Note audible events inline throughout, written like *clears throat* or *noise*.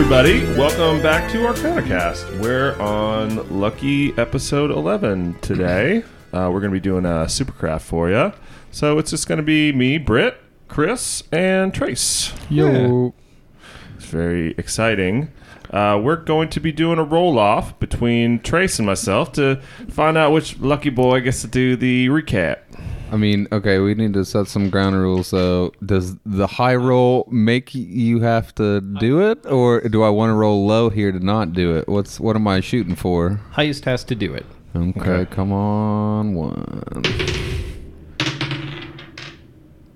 Hey everybody, welcome back to ArcanaCast. We're on lucky episode 11 today. *laughs* Uh, we're going to be doing a supercraft for you. So it's just going to be me, Britt, Chris, and Trace. Yo. It's very exciting. Uh, we're going to be doing a roll off between Trace and myself to find out which lucky boy gets to do the recap. I mean, okay, we need to set some ground rules. So, does the high roll make you have to do it, or do I want to roll low here to not do it? What's what am I shooting for? Heist has to do it. Okay, Okay. come on, one.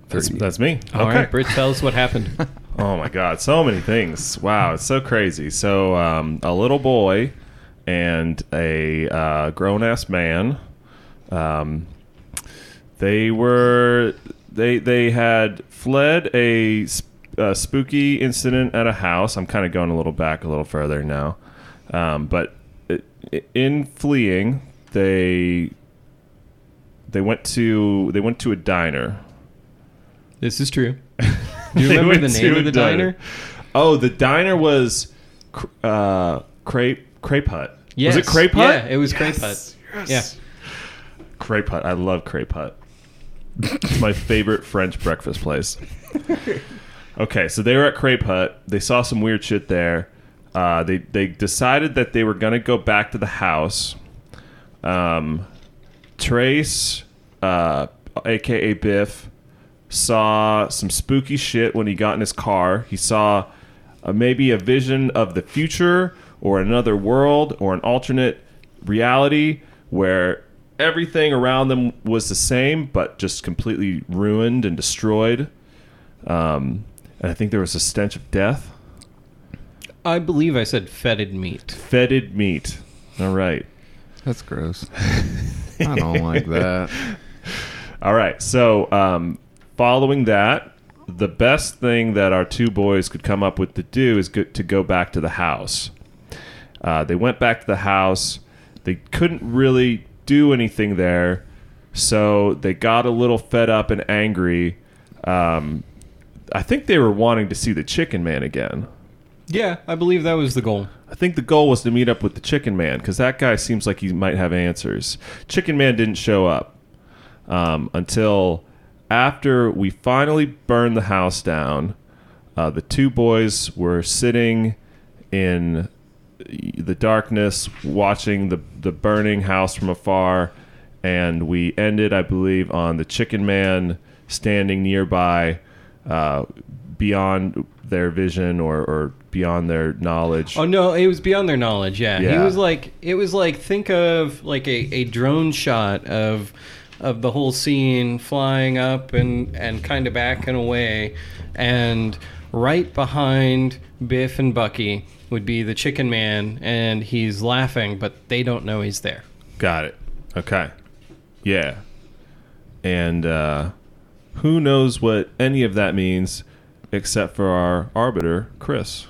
That's, 30. that's me. All okay. right, Britt, tell us what happened. *laughs* *laughs* Oh my God, so many things. Wow, it's so crazy. So, um, a little boy and a uh, grown ass man. Um, they were they they had fled a, a spooky incident at a house. I'm kind of going a little back a little further now, um, but i- in fleeing, they they went to they went to a diner. this is true. *laughs* Do you remember the name of the diner? Oh, the diner was uh, crepe crepe hut. Yes. Was it crepe hut? Yeah, it was Crepe Hut. Yes. Crepe hut. I love crepe hut. It's *laughs* my favorite French breakfast place. *laughs* okay, so they were at crepe hut. They saw some weird shit there. Uh, they they decided that they were gonna go back to the house. Um, Trace, uh, aka Biff, saw some spooky shit when he got in his car. He saw uh, maybe a vision of the future or another world or an alternate reality where everything around them was the same but just completely ruined and destroyed. Um, and I think there was a stench of death. I believe I said fetid meat. Fetid meat. All right. That's gross. I don't like that. *laughs* All right. So, um, following that, the best thing that our two boys could come up with to do is go, to go back to the house. Uh, they went back to the house. They couldn't really do anything there, so they got a little fed up and angry. Um, I think they were wanting to see the Chicken Man again. Yeah, I believe that was the goal. I think the goal was to meet up with the Chicken Man because that guy seems like he might have answers. Chicken Man didn't show up um, until after we finally burned the house down. Uh, the two boys were sitting in the darkness, watching the the burning house from afar, and we ended, I believe, on the Chicken Man standing nearby, uh, beyond their vision or, or beyond their knowledge. Oh no, it was beyond their knowledge. Yeah, he was like, it was like think of like a, a drone shot of of the whole scene flying up and and kind of back and away, and right behind Biff and Bucky would be the Chicken Man, and he's laughing, but they don't know he's there. Got it. Okay. Yeah. And uh, who knows what any of that means except for our arbiter, Chris.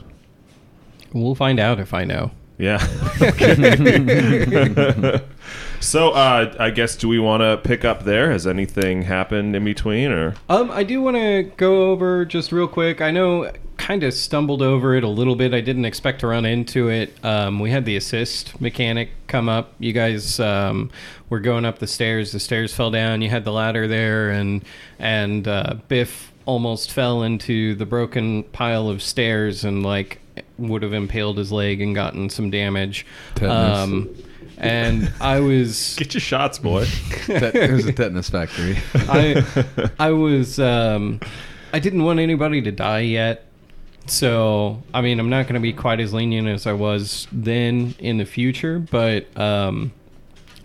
We'll find out if I know. Yeah. *laughs* *laughs* So, uh, I guess, do we want to pick up there? Has anything happened in between, or Um, I do want to go over just real quick. I know kind of stumbled over it a little bit. I didn't expect to run into it. Um, we had the assist mechanic come up. You guys um, were going up the stairs. The stairs fell down. You had the ladder there, and and uh, Biff almost fell into the broken pile of stairs and like would have impaled his leg and gotten some damage. Tetanus. Um, and I was *laughs* get your shots, boy? Tet- was a tetanus factory. I *laughs* I was um, I didn't want anybody to die yet. So I mean I'm not going to be quite as lenient as I was then in the future, but um,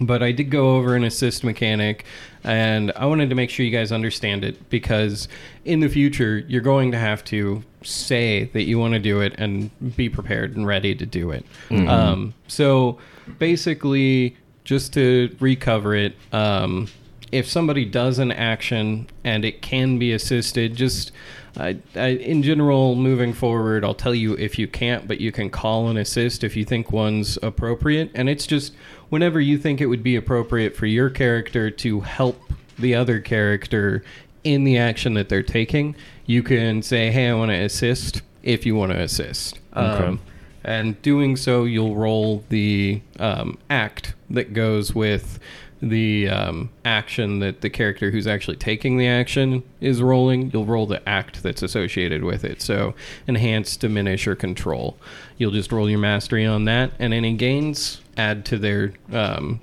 but I did go over an assist mechanic, and I wanted to make sure you guys understand it because in the future you're going to have to say that you want to do it and be prepared and ready to do it. Um, so basically, just to recover it, um, if somebody does an action and it can be assisted, just I, I, in general, moving forward, I'll tell you if you can't, but you can call an assist if you think one's appropriate. And it's just whenever you think it would be appropriate for your character to help the other character in the action that they're taking, you can say, "Hey, I want to assist," if you want to assist. Okay. Um, and doing so, you'll roll the um, act that goes with the um, action that the character who's actually taking the action is rolling. You'll roll the act that's associated with it. So, enhance, diminish, or control. You'll just roll your mastery on that, and any gains add to their um,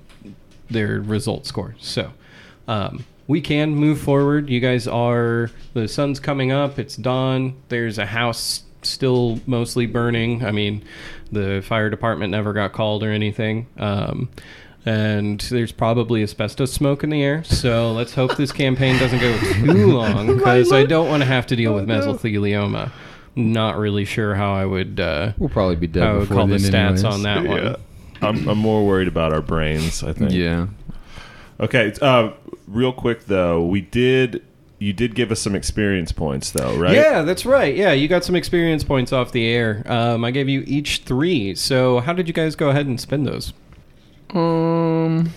their result score. So, um, we can move forward. You guys are the sun's coming up. It's dawn. There's a house still mostly burning. I mean, the fire department never got called or anything. Um, and there's probably asbestos smoke in the air. So let's hope this campaign doesn't go too *laughs* long because I don't want to have to deal with mesothelioma. Not really sure how I would. Uh, We'll probably be dead I would before call the stats anyways. on that Yeah. one. I'm, I'm more worried about our brains. I think. Yeah. Okay. Uh, real quick though, we did. You did give us some experience points though, right? Yeah, that's right. Yeah, you got some experience points off the air. Um, I gave you each three. So how did you guys go ahead and spend those? Um,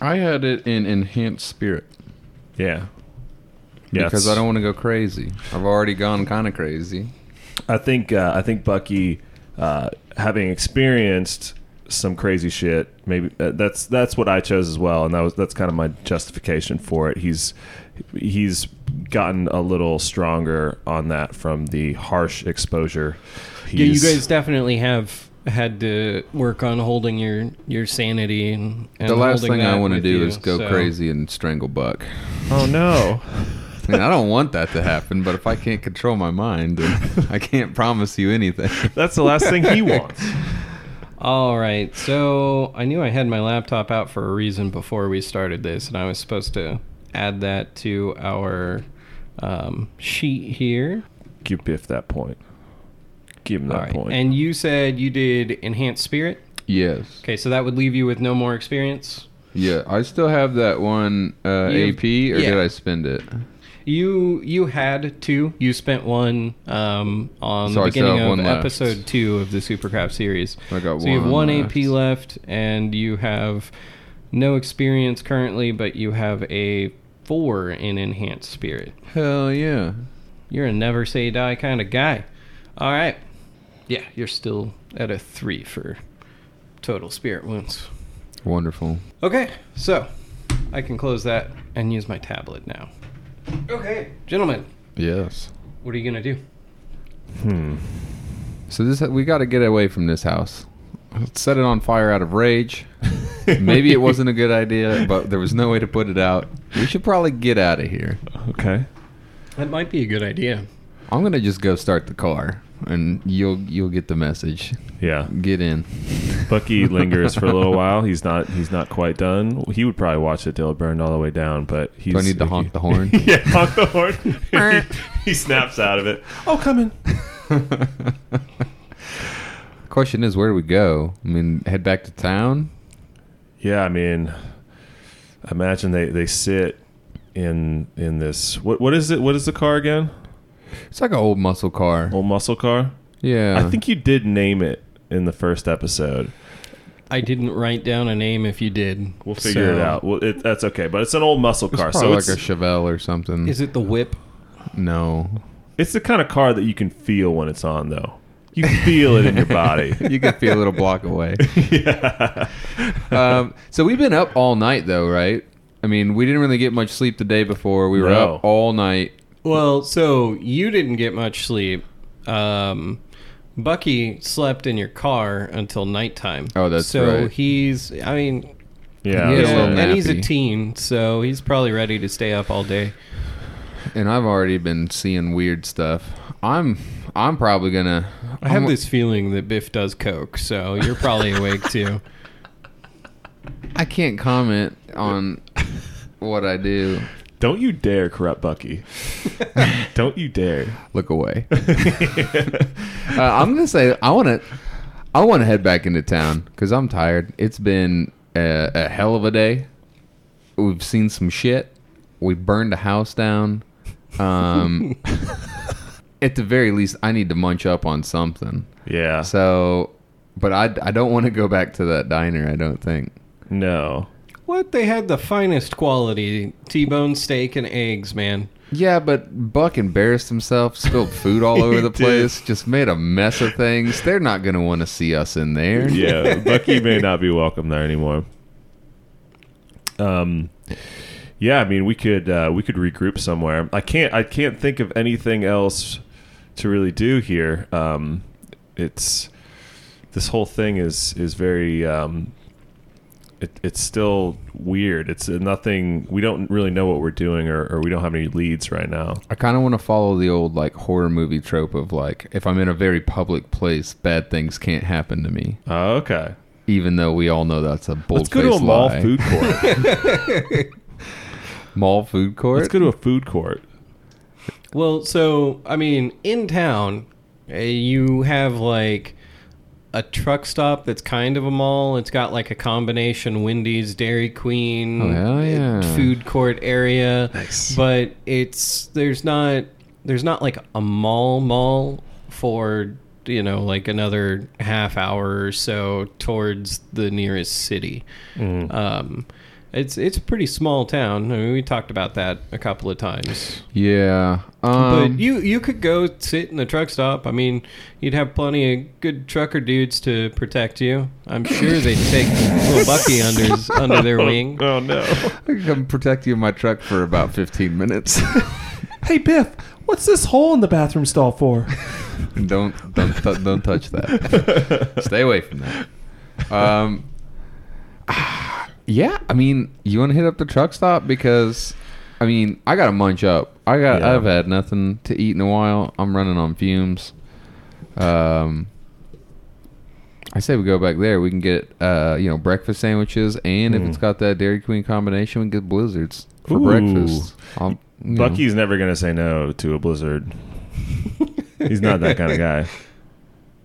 I had it in enhanced spirit Yeah. Yeah. because I don't want to go crazy. I've already gone kind of crazy. I think uh, I think Bucky, uh, having experienced some crazy shit, maybe uh, that's that's what I chose as well, and that was that's kind of my justification for it. He's he's gotten a little stronger on that from the harsh exposure. Yeah, you guys definitely have had to work on holding your your sanity and, and the last holding thing I want to do you, is go so- crazy and strangle Buck. Oh no! *laughs* I, mean, I don't want that to happen, but if I can't control my mind, then *laughs* I can't promise you anything. That's the last thing he *laughs* wants. All right, so I knew I had my laptop out for a reason before we started this, and I was supposed to add that to our um, sheet here. Give Biff that point. Give him that right, point. and you said you did enhanced spirit. yes. Okay, so that would leave you with no more experience. Yeah, I still have that one uh, AP, or yeah. did I spend it? You you had two. You spent one um, on So the I beginning of one left. episode two of the Supercraft series. I got So you have one one left. AP left, and you have no experience currently, but you have a four in enhanced spirit. Hell yeah. You're a never say die kind of guy. All right. Yeah, you're still at a three for total spirit wounds. Wonderful. Okay, so I can close that and use my tablet now. Okay, gentlemen, Yes. what are you gonna do? hmm. So this we got to get away from this house. Let's set it on fire out of rage. *laughs* Maybe it wasn't a good idea, but there was no way to put it out. We should probably get out of here. Okay. That might be a good idea. I'm gonna just go start the car, and you'll you'll get the message. Yeah. Get in. Bucky *laughs* lingers for a little while. He's not. He's not quite done. He would probably watch it till it burned all the way down. But he's. Do I need to honk the *laughs* horn? yeah, honk the horn. he, *laughs* he snaps out of it. Oh, come in. Question is, where do we go? I mean, head back to town. Yeah, I mean, imagine they they sit in in this. What what is it? What is the car again? It's like an old muscle car. Old muscle car. Yeah. I think you did name it in the first episode. I didn't write down a name if you did. We'll figure it out. Well, it, that's okay. But it's an old muscle it's car, probably so like it's a Chevelle or something. Is it the whip? no. it's the kind of car that you can feel when it's on, though. You can feel it in your body. *laughs* you can feel it a block away. *laughs* yeah. um, so we've been up all night, though, right? I mean, we didn't really get much sleep the day before. We were No. up all night. Well, so you didn't get much sleep. Um, Bucky slept in your car until nighttime. Oh, that's so right. he's. I mean, Yeah. He had a yeah, little and he's a teen, so he's probably ready to stay up all day. and I've already been seeing weird stuff. I'm I'm probably gonna. I have I'm- this feeling that Biff does coke, so you're probably awake *laughs* too. I can't comment on what I do. Don't you dare corrupt Bucky. *laughs* Don't you dare. Look away. *laughs* uh, I'm gonna say I want to. I want to head back into town because I'm tired. It's been a, a hell of a day. We've seen some shit. We burned a house down. Um, *laughs* at the very least, I need to munch up on something. Yeah. So, but I, I don't want to go back to that diner. I don't think. No. What? They had the finest quality T-bone steak and eggs, man. Yeah, but Buck embarrassed himself, spilled food all *laughs* over He the did. place, just made a mess of things. They're not going to want to see us in there. yeah, *laughs* Bucky may not be welcome there anymore. Um, yeah, I mean, we could uh, we could regroup somewhere. I can't I can't think of anything else to really do here. Um, it's this whole thing is is very um, it, it's still weird. It's uh, nothing. We don't really know what we're doing, or, or we don't have any leads right now. I kind of want to follow the old like horror movie trope of like if I'm in a very public place, bad things can't happen to me. Oh, okay, Even though we all know that's a bold let's go to a mall food court. *laughs* mall food court. let's go to a food court. Well, so I mean, in town, uh, you have like a truck stop that's kind of a mall. It's got like a combination Wendy's, Dairy Queen, Oh, uh, yeah. food court area. Nice. But it's there's not there's not like a mall mall for you know like another half hour or so towards the nearest city. Mm. Um, it's it's a pretty small town. I mean, we talked about that a couple of times. yeah. Um, But you you could go sit in the truck stop. I mean, you'd have plenty of good trucker dudes to protect you. I'm sure they'd *laughs* take little Bucky under under their *laughs* wing. Oh no. I can come protect you in my truck for about 15 minutes. *laughs* Hey Biff, what's this hole in the bathroom stall for? don't don't t- don't touch that. Stay away from that. Um. Yeah, I mean, you want to hit up the truck stop because, I mean, I got to munch up. I got Yeah. I've had nothing to eat in a while. I'm running on fumes. Um. I say we go back there. We can get uh you know breakfast sandwiches, and if Mm. it's got that Dairy Queen combination, we can get blizzards for Ooh. breakfast. I'll, you know. Bucky's never gonna say no to a blizzard. *laughs* He's not that kind of guy.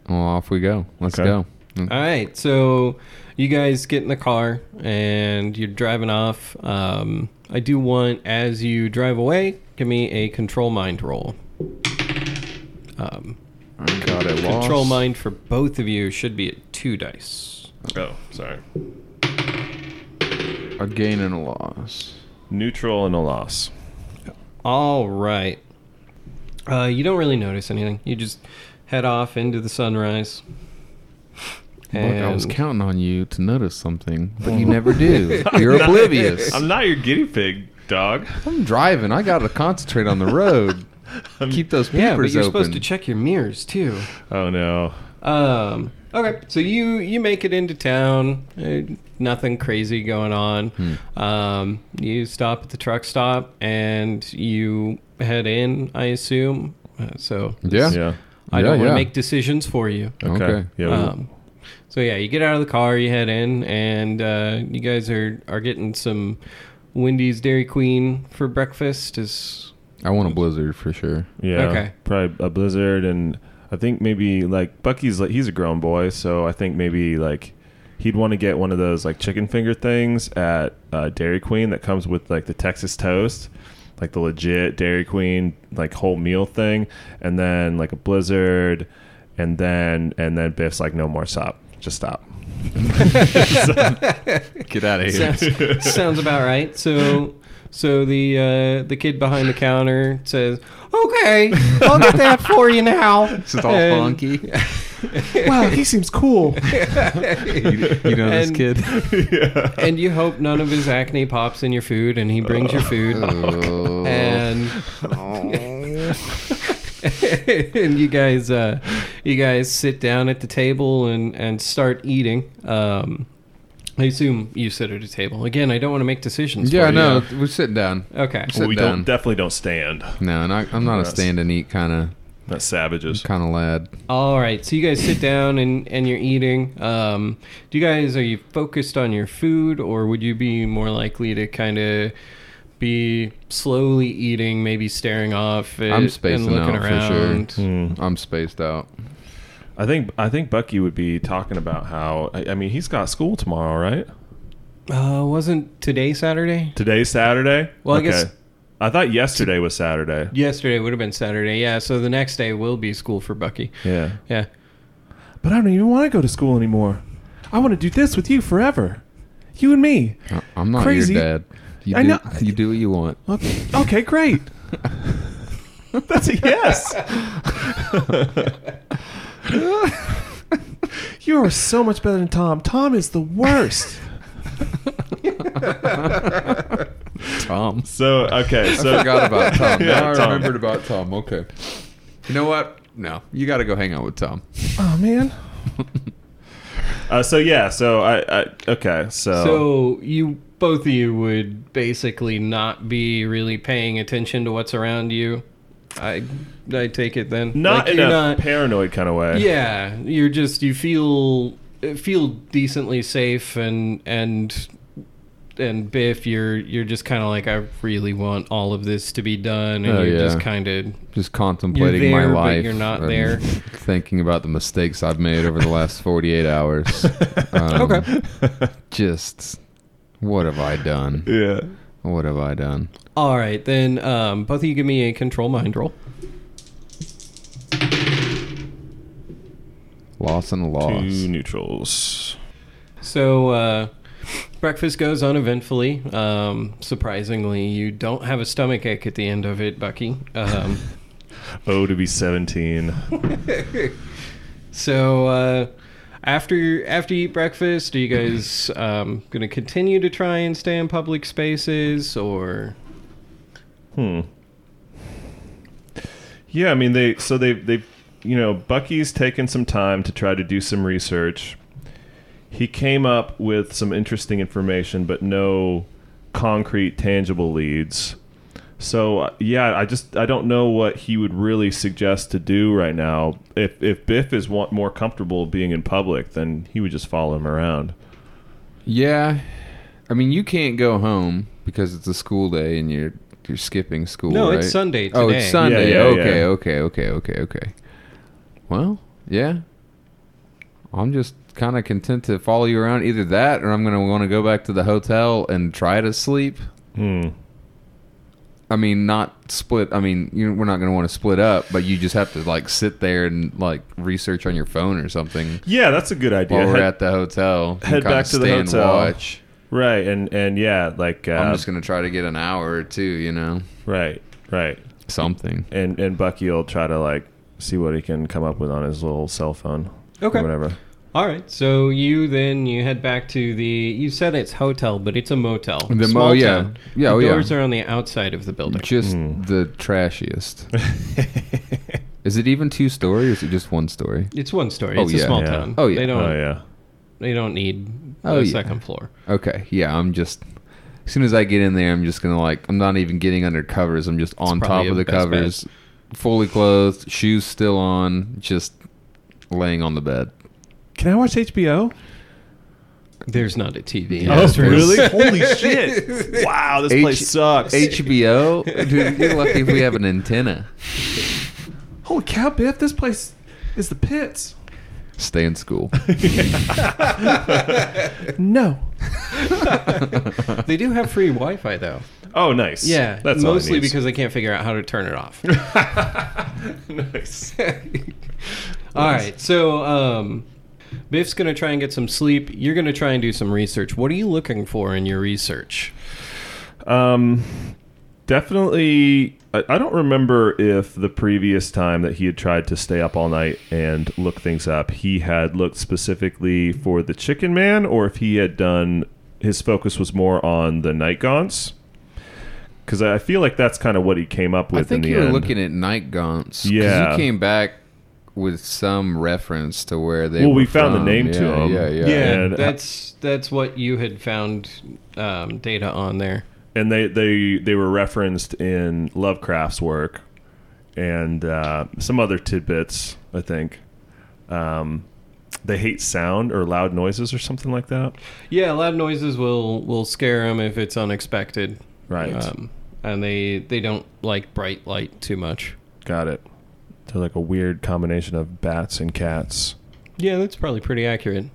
Well, off we go. Let's Okay. go. All right, so you guys get in the car and you're driving off. Um, I do want, as you drive away, give me a control mind roll. Um, I got it. control lost. mind for both of you should be at two dice. Oh, sorry. A gain and a loss. Neutral and a loss. All right. Uh, you don't really notice anything. You just head off into the sunrise. Look, I was counting on you to notice something, but you *laughs* never do. You're oblivious. I'm not your guinea pig, dog. I'm driving. I got to concentrate on the road. *laughs* Keep those peepers yeah, but you're open. supposed to check your mirrors too. Oh no. Um. Okay, so you you make it into town. Uh, nothing crazy going on. Hmm. Um. You stop at the truck stop and you head in. I assume. Uh, so yeah. Yeah. I Yeah, don't want to yeah. make decisions for you. Okay. Okay. Yeah. we- Um, so yeah, you get out of the car, you head in, and uh, you guys are are getting some Wendy's Dairy Queen for breakfast. Is I want a blizzard for sure. yeah. okay. Probably a blizzard, and I think maybe like Bucky's like he's a grown boy, so I think maybe like he'd want to get one of those like chicken finger things at uh, Dairy Queen that comes with like the Texas toast. Like the legit Dairy Queen like whole meal thing, and then like a blizzard, and then and then Biff's like no more stop, just stop. *laughs* Get out of here. sounds, sounds about right. So so the uh, the kid behind the counter says, "Okay, I'll get that for you now." *laughs* It's all And- funky. *laughs* wow, he seems cool. you, you know this kid? yeah. And you hope none of his acne pops in your food, and he brings your food. Oh. and *laughs* and you guys uh you guys sit down at the table and and start eating um i assume you sit at a table again i don't want to make decisions yeah, for you. no, we're sitting down. okay Sit we down. don't definitely don't stand. No, not, I'm not a Yes. stand and eat kind of Not savages. kind of lad. all right so you guys sit down and and you're eating um do you guys are you focused on your food or would you be more likely to kind of be slowly eating maybe staring off at, I'm and looking out for around sure. Hmm. I'm spaced out. I think I think Bucky would be talking about how I, I mean he's got school tomorrow, right? uh wasn't today saturday Today's Saturday. Well, I guess- I thought yesterday was Saturday. Yesterday would have been Saturday, yeah. So the next day will be school for Bucky. Yeah. Yeah. But I don't even want to go to school anymore. I want to do this with you forever. You and me. I- I'm not Crazy. your dad. You I do, know. *laughs* You do what you want. Okay, okay great. *laughs* That's a yes. *laughs* you are so much better than Tom. Tom is the worst. Tom. So okay, I so forgot about Tom. Yeah, now I Tom. remembered about Tom. Okay. You know what? No, you got to go hang out with Tom. oh man. Uh, so yeah, so I, I okay, so, So you both of you would basically not be really paying attention to what's around you. I I take it then. not Like, in a not- paranoid kind of way. Yeah, you're just you feel feel decently safe and and and Biff, you're you're just kind of like I really want all of this to be done, and Oh, you're yeah. just kind of Just contemplating there, my life. you're not there. *laughs* Thinking about the mistakes I've made over the last 48 hours. *laughs* Um, Okay. Just, what have I done? Yeah. What have I done? all right. Then um, both of you give me a control mind roll. Loss and loss. Two neutrals. So uh, breakfast goes uneventfully. Um, surprisingly, you don't have a stomach ache at the end of it, Bucky. Um, *laughs* Oh, to be seventeen. *laughs* So uh, after after you eat breakfast, are you guys um, gonna continue to try and stay in public spaces, or Hmm. Yeah, I mean they so they they you know Bucky's taken some time to try to do some research. He came up with some interesting information, but no concrete, tangible leads. So uh, yeah, I just I don't know what he would really suggest to do right now. If if Biff is want more comfortable being in public, then he would just follow him around. Yeah. I mean, you can't go home because it's a school day and you're you're skipping school. no? right? It's Sunday today. Oh, it's Sunday. Yeah, yeah, okay, yeah. okay, okay, okay, okay. Well, yeah. I'm just kind of content to follow you around. Either that, or I'm gonna want to go back to the hotel and try to sleep. Hmm. I mean, not split. I mean, you we're not gonna want to split up, but you just have to like sit there and like research on your phone or something Yeah, that's a good idea. while we're Head- at the hotel. head back to the hotel. watch. right, and and yeah, like uh, I'm just gonna try to get an hour or two. You know, right, right. something. and and Bucky will try to like see what he can come up with on his little cell phone. Okay. Or whatever. All right. So you then you head back to the. You said it's hotel, but it's a motel. The mo- Small yeah. town. Yeah, The oh, yeah. doors are on the outside of the building. Just Hmm. the trashiest. *laughs* Is it even two story or is it just one story? It's one story. Oh, It's yeah. a small Yeah. town. Oh, yeah. They don't. Oh yeah. They don't need Oh, a yeah. second floor. Okay, yeah, I'm just. As soon as I get in there, I'm just gonna like. I'm not even getting under covers. I'm just on top probably of a the best bet. covers, fully clothed, shoes still on, just laying on the bed. Can I watch HBO? There's not a TV. Yeah, oh, there's- really? Holy shit! *laughs* Wow, this H- place sucks. HBO, dude, you're lucky if we have an antenna. Holy cow, Biff! This place is the pits. Stay in school. *laughs* No. *laughs* They do have free Wi-Fi though. Oh, nice. Yeah, that's all it mostly needs. because they can't figure out how to turn it off. nice. All right, so um, Biff's gonna try and get some sleep. You're gonna try and do some research. What are you looking for in your research? Um, definitely. I, I don't remember if the previous time that he had tried to stay up all night and look things up, he had looked specifically for the Chicken Man, or if he had done his focus was more on the Night Gaunts. Because I feel like that's kind of what he came up with I think in you the were end. looking at night gaunts. 'cause Yeah. you came back with some reference to where they. Well, were we found the from. name to Yeah, 'em. Yeah, yeah. Yeah, And- that's that's what you had found um, data on there. and they they they were referenced in Lovecraft's work and uh, some other tidbits. I think um, they hate sound or loud noises or something like that. Yeah, loud noises will will scare them if it's unexpected. Right, Um, and they they don't like bright light too much. got it. They're like a weird combination of bats and cats. Yeah, that's probably pretty accurate.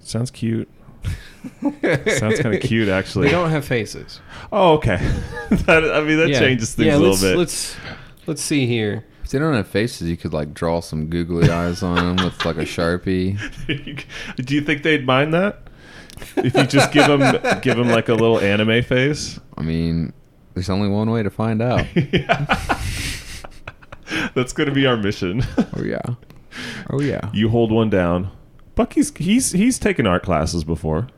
Sounds cute. *laughs* Sounds kind of cute, actually. They don't have faces. Oh, okay. *laughs* that, I mean, that yeah. changes things yeah, a little let's, bit. Let's let's see here. If they don't have faces, you could like draw some googly eyes on them with like a *laughs* sharpie. Do you think they'd mind that? If you just give them give them like a little anime face? I mean, There's only one way to find out. *laughs* That's going to be our mission. *laughs* oh yeah. Oh yeah. you hold one down. Bucky's he's he's taken art classes before.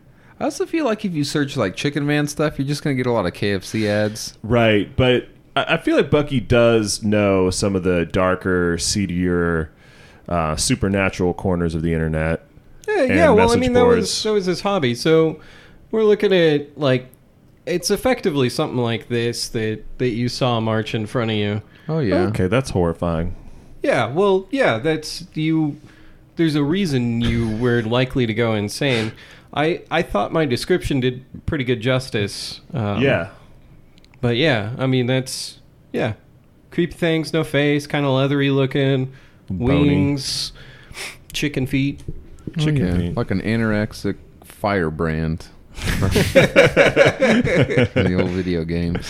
I also feel like if you search like Chicken Man stuff, you're just gonna get a lot of KFC ads. Right, but I I feel like Bucky does know some of the darker, seedier, uh, supernatural corners of the internet. Yeah, yeah. Well, I message mean, that was boards. that was his hobby. So we're looking at like it's effectively something like this that that you saw march in front of you. Oh yeah. Okay, that's horrifying. Yeah. Well, yeah. That's you. There's a reason you *laughs* were likely to go insane. I I thought my description did pretty good justice. Um, yeah, But yeah, I mean that's yeah, creepy things, no face, kind of leathery looking, Bony. wings, chicken feet. Oh, chicken yeah. feet. Like an anorexic firebrand. *laughs* *laughs* In the old video games.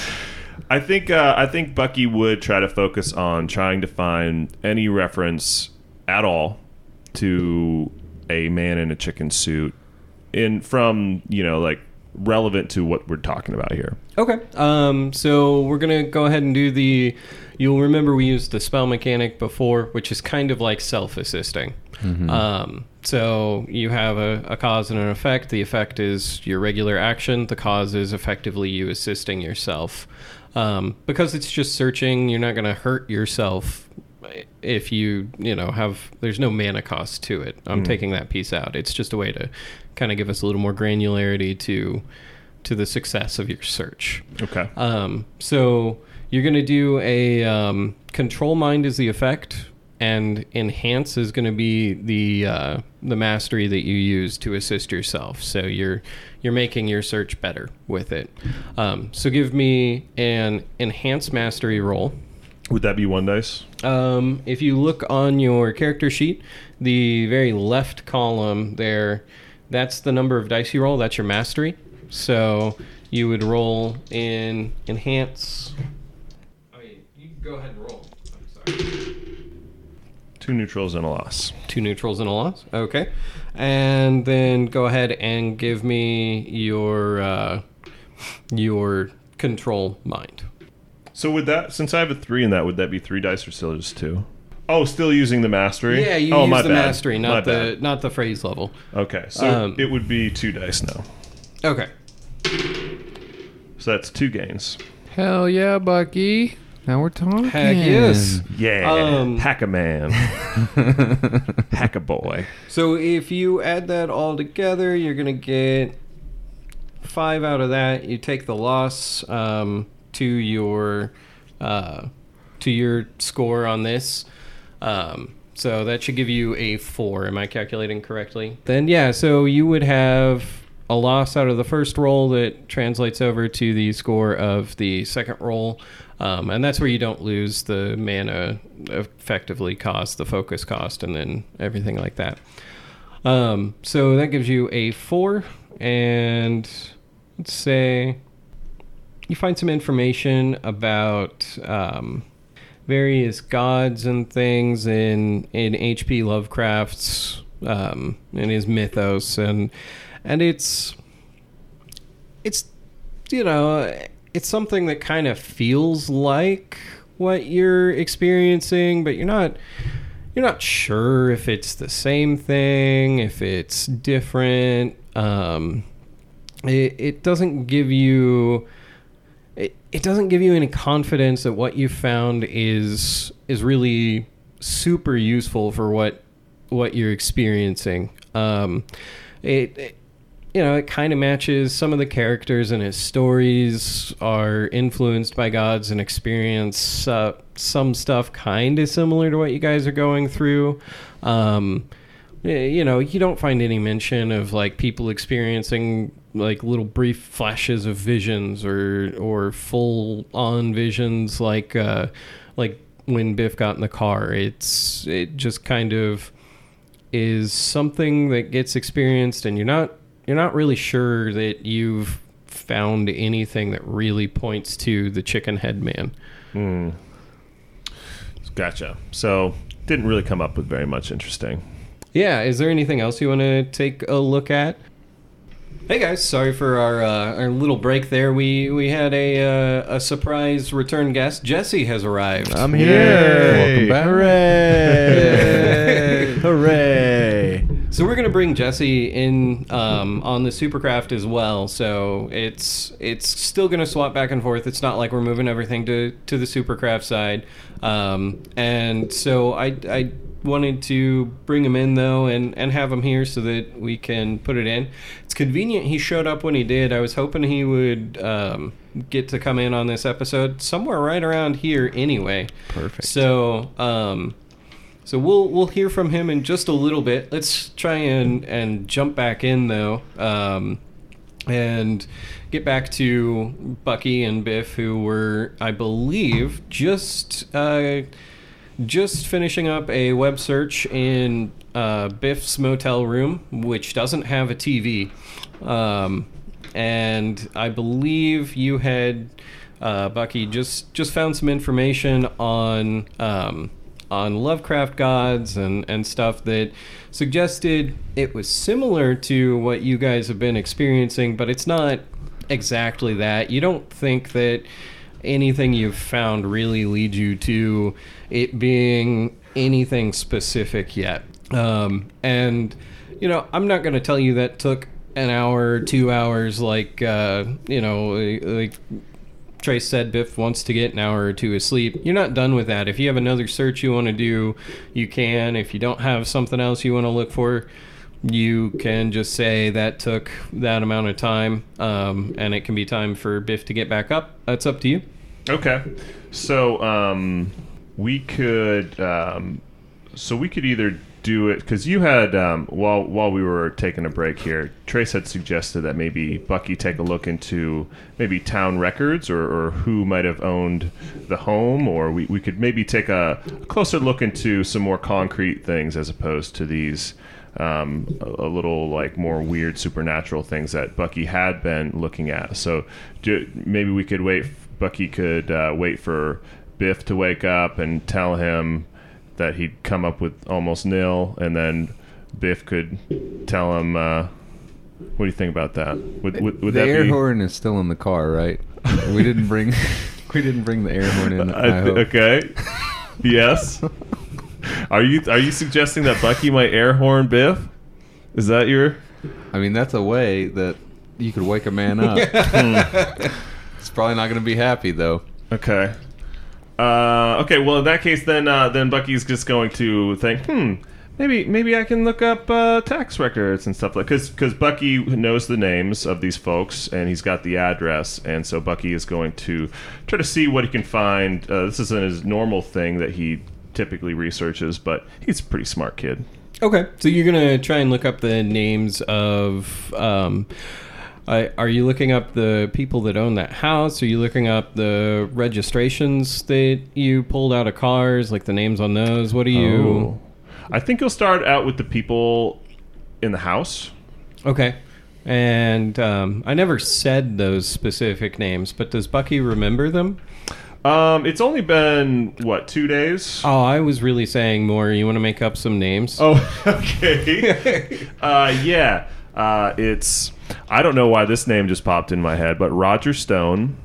I think uh, I think Bucky would try to focus on trying to find any reference at all to a man in a chicken suit in from you know like relevant to what we're talking about here. Okay. Um, so we're gonna go ahead and do the. You'll remember we used the spell mechanic before, which is kind of like self-assisting. Um, so you have a, a cause and an effect. The effect is your regular action. The cause is effectively you assisting yourself. Um, because it's just searching, you're not gonna hurt yourself if you you know have. There's no mana cost to it. I'm taking that piece out. It's just a way to kind of give us a little more granularity to to the success of your search. Okay. Um, so you're going to do a um, control mind is the effect, and enhance is going to be the uh, the mastery that you use to assist yourself. So you're you're making your search better with it. Um, so give me an enhanced mastery roll. Would that be one dice? Um, if you look on your character sheet, the very left column there, that's the number of dice you roll. That's your mastery. So you would roll in enhance. I mean, you can go ahead and roll. I'm sorry. Two neutrals and a loss. Two neutrals and a loss. Okay, and then go ahead and give me your uh, your control mind. So would that since I have a three in that, would that be three dice or still just two? Oh, still using the mastery. Yeah, you oh, use my the bad. mastery, My not the bad. not the phrase level. Okay, so Um, it would be two dice now. Okay. So that's two gains. Hell yeah, Bucky. Now we're talking. Heck yes. Yeah, Um, hack a man, hack *laughs* a boy. So if you add that all together, you're gonna get five out of that. You take the loss um, to your uh, to your score on this. Um, so that should give you a four. Am I calculating correctly? Then yeah. So you would have a loss out of the first roll that translates over to the score of the second roll. Um, and that's where you don't lose the mana effectively cost, the focus cost, and then everything like that. Um, so that gives you a four, and let's say you find some information about um, various gods and things in in H.P. Lovecraft's um, in his mythos, and and it's it's you know it's something that kind of feels like what you're experiencing, but you're not you're not sure if it's the same thing, if it's different. Um, it, it doesn't give you it, it doesn't give you any confidence that what you found is is really super useful for what what you're experiencing. Um, it, it you know, it kind of matches some of the characters and his stories are influenced by gods and experience uh, some stuff kind of similar to what you guys are going through. Um, you know, you don't find any mention of like people experiencing like little brief flashes of visions or or full on visions like uh, like when Biff got in the car. It's it just kind of is something that gets experienced and you're not you're not really sure that you've found anything that really points to the chicken head man. Hmm. Gotcha. So didn't really come up with very much interesting. Yeah, is there anything else you want to take a look at? Hey guys, sorry for our uh, our little break there. We we had a uh, a surprise return guest. Jesse has arrived. I'm Yay. here. Welcome back. Hooray! *laughs* Hooray! So we're gonna bring Jesse in um, on the Supercraft as well. So it's it's still gonna swap back and forth. It's not like we're moving everything to to the Supercraft side. Um, and so I I wanted to bring him in though and and have him here so that we can put it in. It's convenient he showed up when he did. I was hoping he would um, get to come in on this episode somewhere right around here anyway. Perfect. So, um, so we'll we'll hear from him in just a little bit. Let's try and and jump back in though, um, and get back to Bucky and Biff, who were, I believe, just uh, just finishing up a web search in uh, Biff's motel room, which doesn't have a TV. Um, and I believe you had uh, Bucky just just found some information on um, on Lovecraft gods and and stuff that suggested it was similar to what you guys have been experiencing, but it's not exactly that. You don't think that anything you've found really leads you to it being anything specific yet. Um, and you know, I'm not going to tell you that took an hour, two hours, like uh, you know, like Trace said Biff wants to get an hour or two of sleep. You're not done with that. If you have another search you want to do, you can. If you don't have something else you want to look for, you can just say that took that amount of time, um, and it can be time for Biff to get back up. That's up to you. Okay, so um, we could, um, so we could either do it because you had um, while while we were taking a break here, Trace had suggested that maybe Bucky take a look into maybe town records or, or who might have owned the home, or we, we could maybe take a closer look into some more concrete things as opposed to these um, a, a little like more weird supernatural things that Bucky had been looking at. So do, maybe we could wait. Bucky could uh, wait for Biff to wake up and tell him that he'd come up with almost nil, and then Biff could tell him. Uh, what do you think about that? Would, would, would the that air be? horn is still in the car, right? we didn't bring *laughs* we didn't bring the air horn in. *laughs* I I okay. yes. Are you are you suggesting that Bucky might air horn Biff? Is that your? I mean, that's a way that you could wake a man up. *laughs* It's probably not going to be happy though. Okay. Uh, okay. Well, in that case, then uh, then Bucky's just going to think, hmm, maybe maybe I can look up uh, tax records and stuff like because because Bucky knows the names of these folks and he's got the address, and so Bucky is going to try to see what he can find. Uh, this isn't his normal thing that he typically researches, but he's a pretty smart kid. Okay, so you're gonna try and look up the names of. Um, I are you looking up the people that own that house? Are you looking up the registrations that you pulled out of cars, like the names on those? What are you? I think you'll start out with the people in the house. Okay. And um, I never said those specific names, but does Bucky remember them? Um, it's only been what two days. Oh, I was really saying more. You want to make up some names? Oh, *laughs* okay. *laughs* uh, yeah. Uh, it's I don't know why this name just popped in my head, but Roger Stone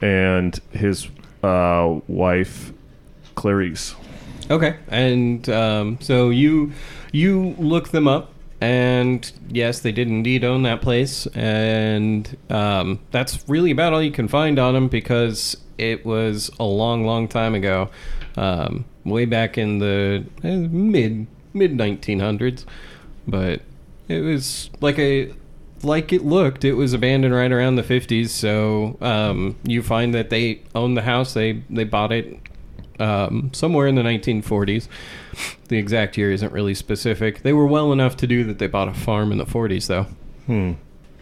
and his uh, wife Clarice. Okay, and um, so you you look them up, and yes, they did indeed own that place, and um, that's really about all you can find on them because it was a long, long time ago, um, way back in the eh, mid mid nineteen hundreds, but it was like a like it looked it was abandoned right around the 50s so um, you find that they owned the house they they bought it um, somewhere in the 1940s. The exact year isn't really specific. They were well enough to do that they bought a farm in the 40s, though. Hmm.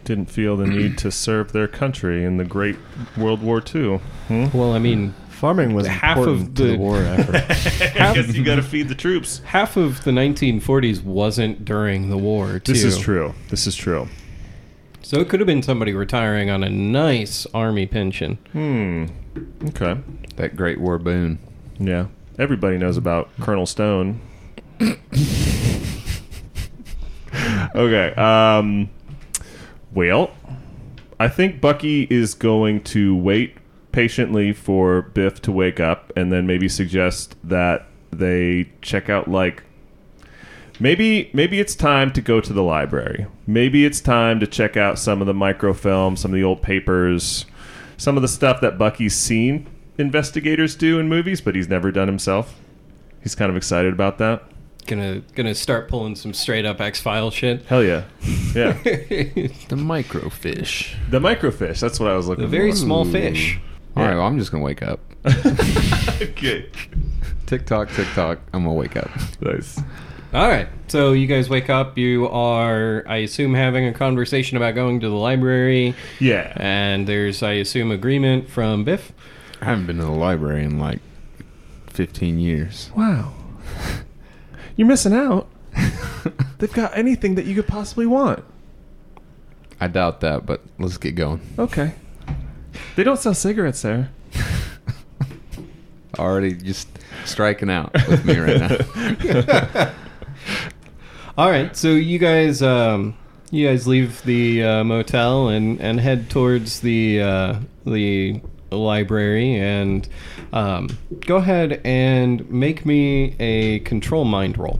Didn't feel the need to serve their country in the Great World War II. Hmm? Well, I mean, Farming was Half important of to the the- war effort. *laughs* I guess you got to feed the troops. half of the 1940s wasn't during the war, too. This is true. This is true. So it could have been somebody retiring on a nice army pension. Hmm. Okay. That Great War boon. Yeah. Everybody knows about Colonel Stone. *laughs* okay. Um, Well, I think Bucky is going to wait patiently for Biff to wake up and then maybe suggest that they check out like maybe maybe it's time to go to the library. Maybe it's time to check out some of the microfilm, some of the old papers, some of the stuff that Bucky's seen investigators do in movies but he's never done himself. He's kind of excited about that. Gonna gonna start pulling some straight up X File shit. Hell yeah. Yeah. *laughs* The microfish. the microfish, that's what I was looking A very for. small fish. All right, well, I'm just gonna wake up. *laughs* okay. Tick tock, tick tock. I'm gonna wake up. Nice. All right. So you guys wake up. You are, I assume, having a conversation about going to the library, Yeah. and there's, I assume, agreement from Biff. I haven't been to the library in like 15 years. Wow. You're missing out. *laughs* They've got anything that you could possibly want. I doubt that, but let's get going. Okay. They don't sell cigarettes there. *laughs* Already just striking out with me right now. *laughs* All right. So you guys, um, you guys leave the uh, motel and and head towards the uh, the library and um, go ahead and make me a control mind roll.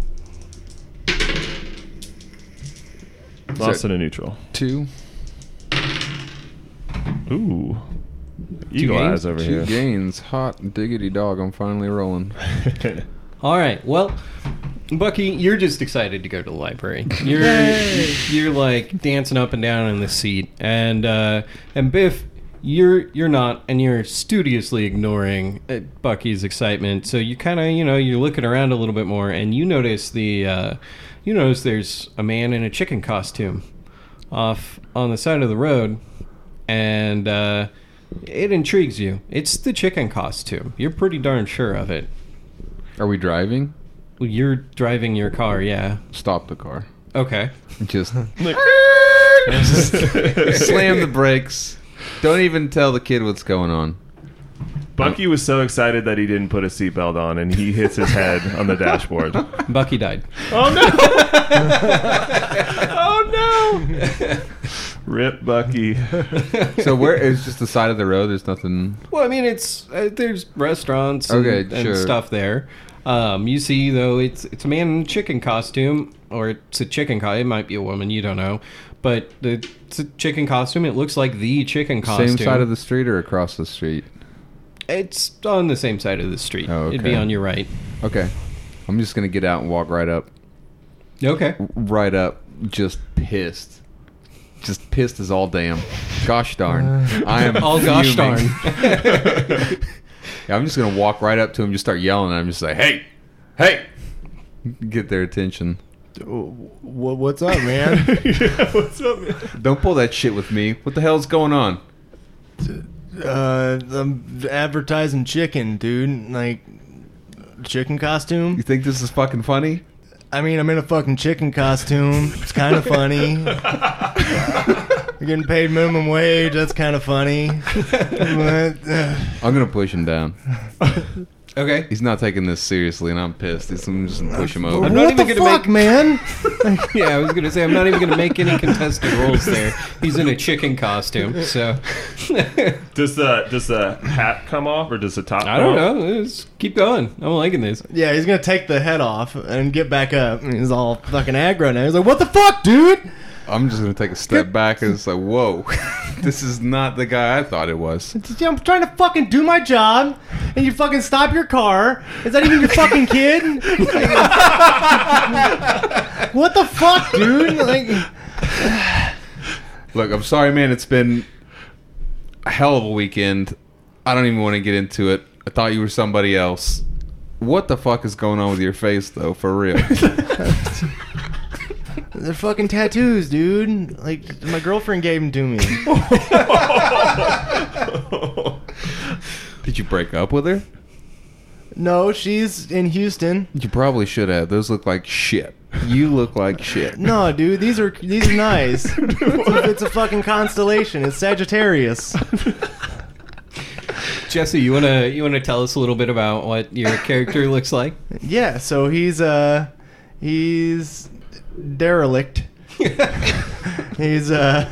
Lost So- in a neutral. Two, Ooh. Eagle gains? eyes over two here. gains. Hot diggity dog. I'm finally rolling. *laughs* All right. Well, Bucky, you're just excited to go to the library. *laughs* You're you're like dancing up and down in the seat, and uh, and Biff, you're you're not, and you're studiously ignoring uh, Bucky's excitement. So you kind of you know you're looking around a little bit more, and you notice the uh, you notice there's a man in a chicken costume off on the side of the road, and uh, it intrigues you. It's the chicken costume. You're pretty darn sure of it. Are we driving? Well, You're driving your car, yeah. Stop the car. Okay. Just *laughs* *laughs* slam the brakes. Don't even tell the kid what's going on. Bucky was so excited that he didn't put a seatbelt on and he hits his head on the dashboard. Bucky died. Oh no! *laughs* oh no! Rip Bucky. *laughs* So where is just the side of the road? There's nothing. Well, I mean, it's uh, there's restaurants and, Okay, and sure. stuff there. Um, you see, though, it's it's a man in a chicken costume, or it's a chicken costume. It might be a woman, you don't know, but it's a chicken costume. It looks like the chicken costume. Same side of the street or across the street? It's on the same side of the street. Oh, It'd be on your right. Okay. I'm just gonna get out and walk right up. Okay. Right up, just pissed. Just pissed as all damn. Gosh darn. I am *laughs* All gosh darn. *laughs* Yeah, I'm just gonna walk right up to him, just start yelling at him, just like, "Hey, hey!" Get their attention. What, what's up, man? *laughs* yeah, what's up, man? Don't pull that shit with me. What the hell's going on? uh, I'm advertising chicken, dude. Like, chicken costume. You think this is fucking funny? I mean, I'm in a fucking chicken costume. It's kind of *laughs* funny. You're getting paid minimum wage. That's kind of funny. *laughs* But, uh, I'm gonna push him down. *laughs* Okay. He's not taking this seriously, and I'm pissed. I'm just gonna push him over. I'm not what even the gonna fuck, make- man? *laughs* Yeah, I was gonna say I'm not even gonna make any contested rolls there. He's in a chicken costume, so *laughs* Does the does the hat come off or does the top? I don't off? know. Just keep going. I'm liking this. Yeah, he's gonna take the head off and get back up. And he's all fucking aggro now. He's like, "What the fuck, dude?" I'm just gonna take a step back and it's like, whoa, *laughs* *laughs* this is not the guy I thought it was. I'm trying to fucking do my job, and you fucking stop your car. Is that even your fucking kid? *laughs* what the fuck, dude? Like, Look, I'm sorry, man. It's been a hell of a weekend. I don't even want to get into it. I thought you were somebody else. What the fuck is going on with your face, though? For real? *laughs* they're fucking tattoos, dude. Like, my girlfriend gave them to me. Did you break up with her? No, she's in Houston. You probably should have. Those look like shit. You look like shit. No, dude, these are these are nice. *laughs* it's, a, it's a fucking constellation. It's Sagittarius. Jesse, you wanna you wanna tell us a little bit about what your character looks like? Yeah, so he's uh he's derelict. *laughs* he's uh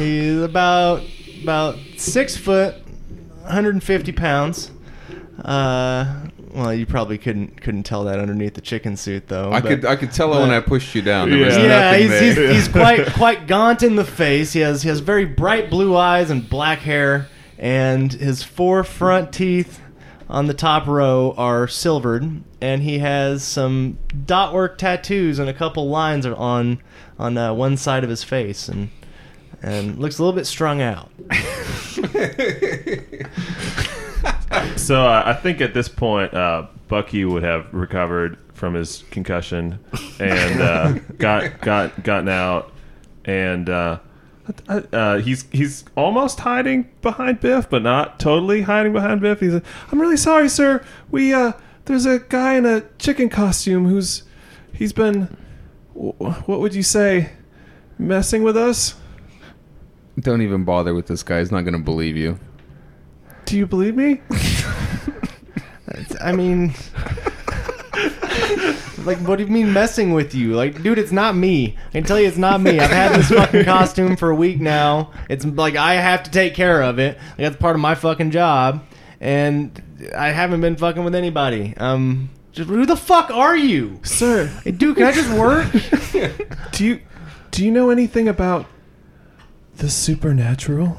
He's about about six foot, 150 pounds. Uh, well, you probably couldn't couldn't tell that underneath the chicken suit, though. I but- could I could tell it when I pushed you down. Yeah. yeah, he's, he's, he's *laughs* quite quite gaunt in the face. He has he has very bright blue eyes and black hair, and his four front teeth on the top row are silvered, and he has some dot work tattoos and a couple lines are on on uh, one side of his face, and and looks a little bit strung out. *laughs* So uh, I think at this point, uh, Bucky would have recovered from his concussion and uh, *laughs* got got gotten out, and uh, uh, he's he's almost hiding behind Biff, but not totally hiding behind Biff. He's, I'm really sorry, sir. We uh, there's a guy in a chicken costume who's he's been, what would you say, messing with us. Don't even bother with this guy. He's not going to believe you. Do you believe me? *laughs* I mean. Like, what do you mean messing with you? Like, dude, it's not me. I can tell you it's not me. I've had this fucking costume for a week now. It's like I have to take care of it. Like, that's part of my fucking job. And I haven't been fucking with anybody. Um, just, who the fuck are you? Sir, Hey, dude, can I just work? *laughs* do you do you know anything about the supernatural? *laughs*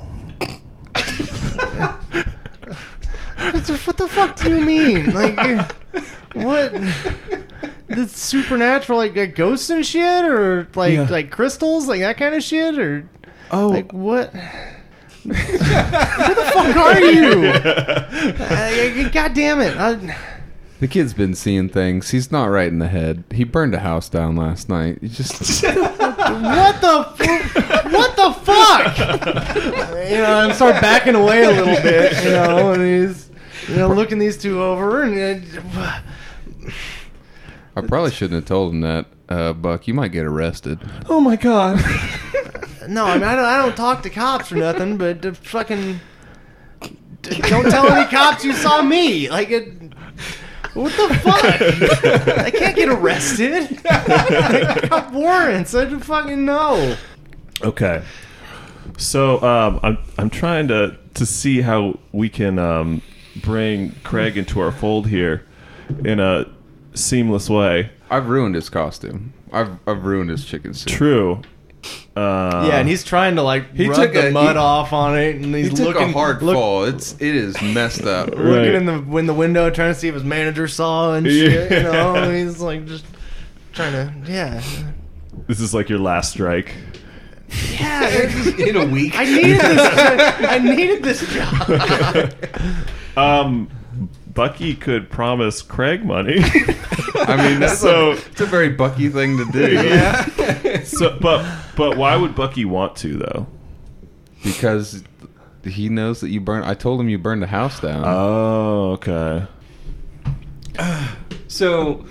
what, the, fuck do you mean? Like, *laughs* *laughs* what? The supernatural, like, like ghosts and shit, or like Yeah. like crystals, like that kind of shit, or Oh, like what? *laughs* Who the fuck are you? *laughs* Uh, God damn it! I, The kid's been seeing things. He's not right in the head. He burned a house down last night. He just what the fu- what the fuck? you know, I start backing away a little bit. You know, and he's you know looking these two over, and uh, I probably shouldn't have told him that. Uh, Buck, you might get arrested. oh my god. no, I mean I don't, I don't talk to cops or nothing, but uh, fucking d- don't tell any cops you saw me. Like it. What the fuck? I can't get arrested. I got warrants. I don't fucking know. Okay. So um, I'm I'm trying to to see how we can um, bring Craig into our fold here in a seamless way. I've ruined his costume. I've I've ruined his chicken soup. True. Uh, Yeah, and he's trying to like He rub took the a- mud he- off on it, and he's He took looking a hard look- fall. It's it is messed up. *laughs* Right. looking in the in the window, trying to see if his manager saw and shit. You know, *laughs* he's like just trying to, yeah, this is like your last strike. yeah. *laughs* in a week. I needed this. I needed this job. Um, Bucky could promise Craig money. *laughs* I mean, that's So- a, it's a very Bucky thing to do. yeah. *laughs* so, but but why would Bucky want to though? Because he knows that you burned. I told him you burned the house down. Oh, okay. *sighs* So,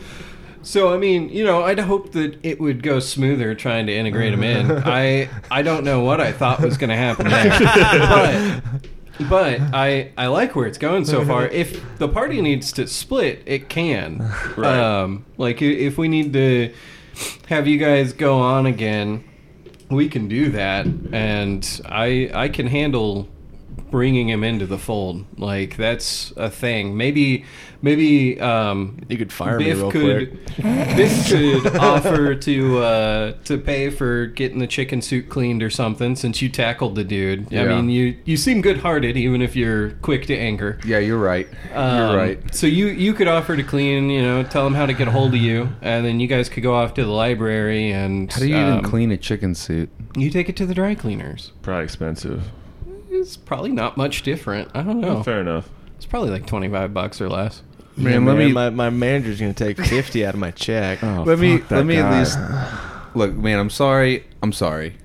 so I mean, you know, I'd hope that it would go smoother trying to integrate him in. *laughs* I I don't know what I thought was going to happen there, but but I I like where it's going so far. *laughs* If the party needs to split, it can. *laughs* Right. Um, like if we need to have you guys go on again, we can do that, and I I can handle bringing him into the fold. Like that's a thing. Maybe maybe um, You could fire Biff me real could quick. *laughs* Biff could offer to uh, to pay for getting the chicken suit cleaned or something since you tackled the dude. I mean you you seem good hearted even if you're quick to anger. yeah, you're right. Um, you're right. So you you could offer to clean, you know, tell him how to get a hold of you, and then you guys could go off to the library and How do you even um, clean a chicken suit? You take it to the dry cleaners. Probably expensive. It's probably not much different. I don't know. Fair enough. It's probably like twenty five bucks or less. Man, let me- My, my manager's gonna take fifty out of my check. Oh, let me that let me guy. at least look, man. I'm sorry. I'm sorry.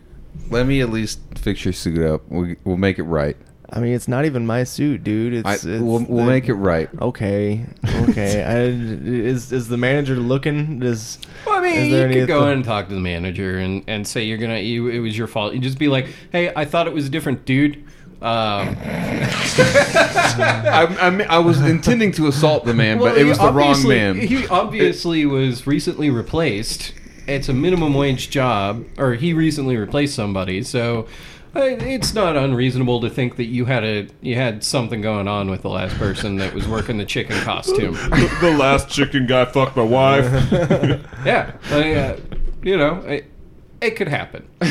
Let me at least fix your suit up. We, we'll make it right. I mean, it's not even my suit, dude. It's, I, it's we'll we'll the- make it right. Okay, okay. *laughs* I, is is the manager looking? Is Well, I mean, Is you there any could go author- in and talk to the manager and, and say you're gonna you it was your fault. You just be like, hey, I thought it was a different dude. Um, I, I, mean, I was intending to assault the man, but it was the wrong man. He obviously was recently replaced. It's a minimum wage job, or he recently replaced somebody. So, It's not unreasonable to think that you had a you had something going on with the last person that was working the chicken costume. *laughs* the last chicken guy fucked my wife. *laughs* Yeah, I, uh, you know, it, it could happen. *laughs*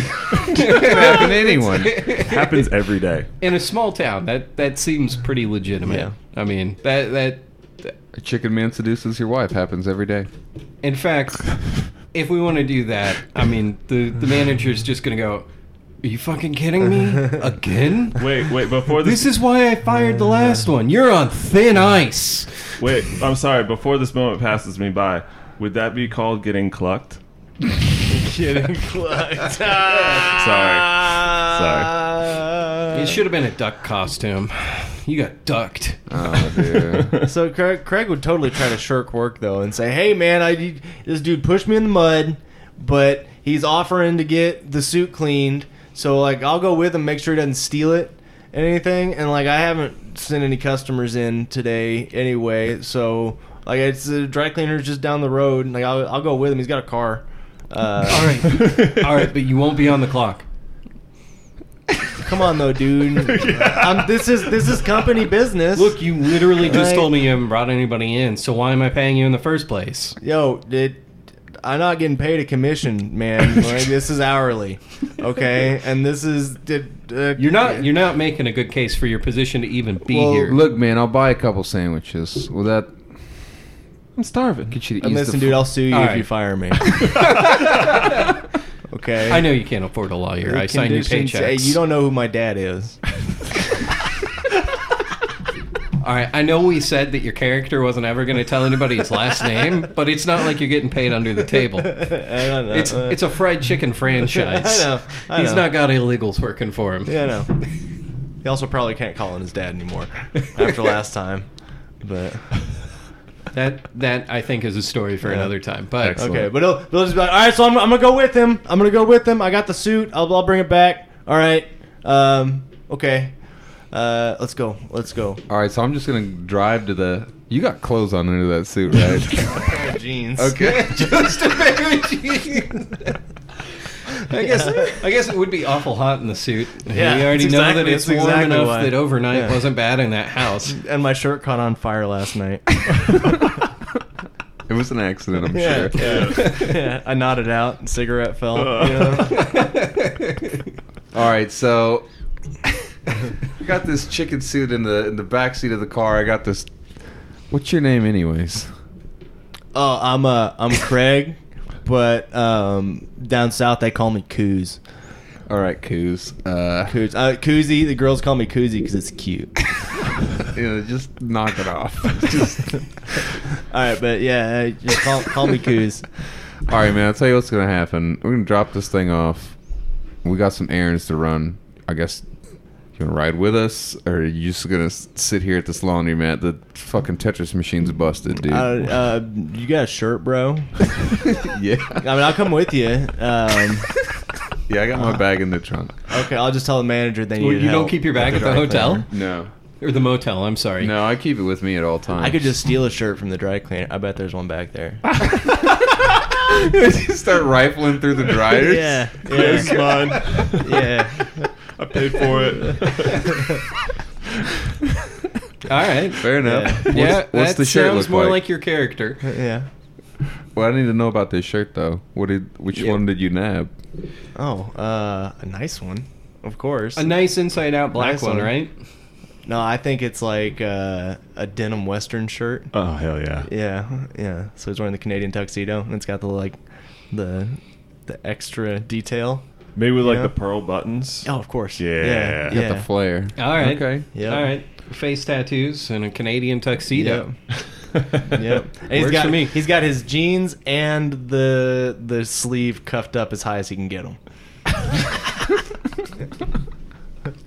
It can happen to anyone. Happens every day. In a small town, that that seems pretty legitimate. Yeah. I mean, that that A chicken man seduces your wife. Happens every day. in fact, *laughs* if we want to do that, I mean, the the manager's just gonna go. Are you fucking kidding me *laughs* again? Wait, wait, before this, This is why I fired the last one. You're on thin ice. wait, I'm sorry, before this moment passes me by, would that be called getting clucked? Getting clucked. *laughs* Sorry. Sorry. It should have been a duck costume. You got ducked. Oh dear. *laughs* So Craig, Craig would totally try to shirk work though, and say, "Hey man, I need- this dude pushed me in the mud, but he's offering to get the suit cleaned. So like, I'll go with him, make sure he doesn't steal it and anything. And like, I haven't sent any customers in today anyway. So like, it's the dry cleaner's just down the road. Like, I'll, I'll go with him. He's got a car. Uh, All right, all right, but you won't be on the clock. Come on though, dude. um, this is this is company business. Look, you literally just Right. told me you haven't brought anybody in, so why am I paying you in the first place? Yo, did I'm not getting paid a commission, man. *laughs* Like, this is hourly, okay? And this is did uh, You're not you're not making a good case for your position to even be well, here. look, man, I'll buy a couple sandwiches. Will that I'm starving. get you to And ease listen, the dude, I'll sue you All if right. you fire me. *laughs* *laughs* okay. I know you can't afford a lawyer. The I signed you conditions- paychecks. Hey, you don't know who my dad is. *laughs* All right, I know we said that your character wasn't ever going to tell anybody his last name, but it's not like you're getting paid under the table. I don't know. It's it's a fried chicken franchise. I know, I He's know. not got illegals working for him. Yeah, I know. He also probably can't call on his dad anymore after last time. But That that I think is a story for Yeah. another time. But Excellent. okay, but he'll, he'll just be like, all right, so I'm, I'm gonna go with him. I'm gonna go with him. I got the suit. I'll, I'll bring it back. All right. Um. Okay. Uh. Let's go. Let's go. All right, so I'm just gonna drive to the. You got clothes on under that suit, right? *laughs* pair of jeans. okay. *laughs* just a pair of jeans. I guess I guess it would be awful hot in the suit. Yeah, we already know exactly- that it's that's warm exactly enough why. that overnight Yeah. wasn't bad in that house. And my shirt caught on fire last night. *laughs* It was an accident, I'm yeah, sure. yeah, *laughs* yeah. I nodded out. And cigarette fell. you know? *laughs* All right, so *laughs* I got this chicken suit in the in the back seat of the car. I got this. What's your name, anyways? Oh, I'm uh, I'm Craig, but um, down south they call me Coos. All right, Coos. Uh, Coos. Uh, Koozie. The girls call me Koozie because it's cute. *laughs* you know, just knock it off. *laughs* just. *laughs* All right, but yeah, uh, just call call me Coos. All right, man. I'll tell you what's gonna happen. We're gonna drop this thing off. We got some errands to run. I guess you wanna ride with us, or are you just gonna sit here at this laundromat? The fucking Tetris machine's busted, dude. Uh, uh, you got a shirt, bro? yeah. I mean, I'll come with you. Um, yeah, I got my bag in the trunk. okay, I'll just tell the manager they need Well, you don't keep your bag with at the hotel cleaner. No. Or the motel. I'm sorry. No, I keep it with me at all times. I could just steal a shirt from the dry cleaner. I bet there's one back there. *laughs* *laughs* you start rifling through the dryers. yeah, This is yeah, *laughs* mine. yeah. I paid for it. All right. Fair enough. Yeah. What's, yeah, what's that the shirt sounds look more like? like your character. yeah. Well, I need to know about this shirt though. What did? Which Yeah. one did you nab? Oh, uh, a nice one, of course. A nice inside out black Nice one, one. right? No, I think it's like uh, a denim western shirt. Oh hell yeah. Yeah, yeah. So he's wearing the Canadian tuxedo, and it's got the like, the, the extra detail. Maybe with like Yeah. the pearl buttons. Oh, of course. Yeah. yeah. You got the flare. All right. Okay. Yeah. All right. Face tattoos and a Canadian tuxedo. Yep. *laughs* And he's Works got for me. he's got his jeans and the the sleeve cuffed up as high as he can get them. *laughs*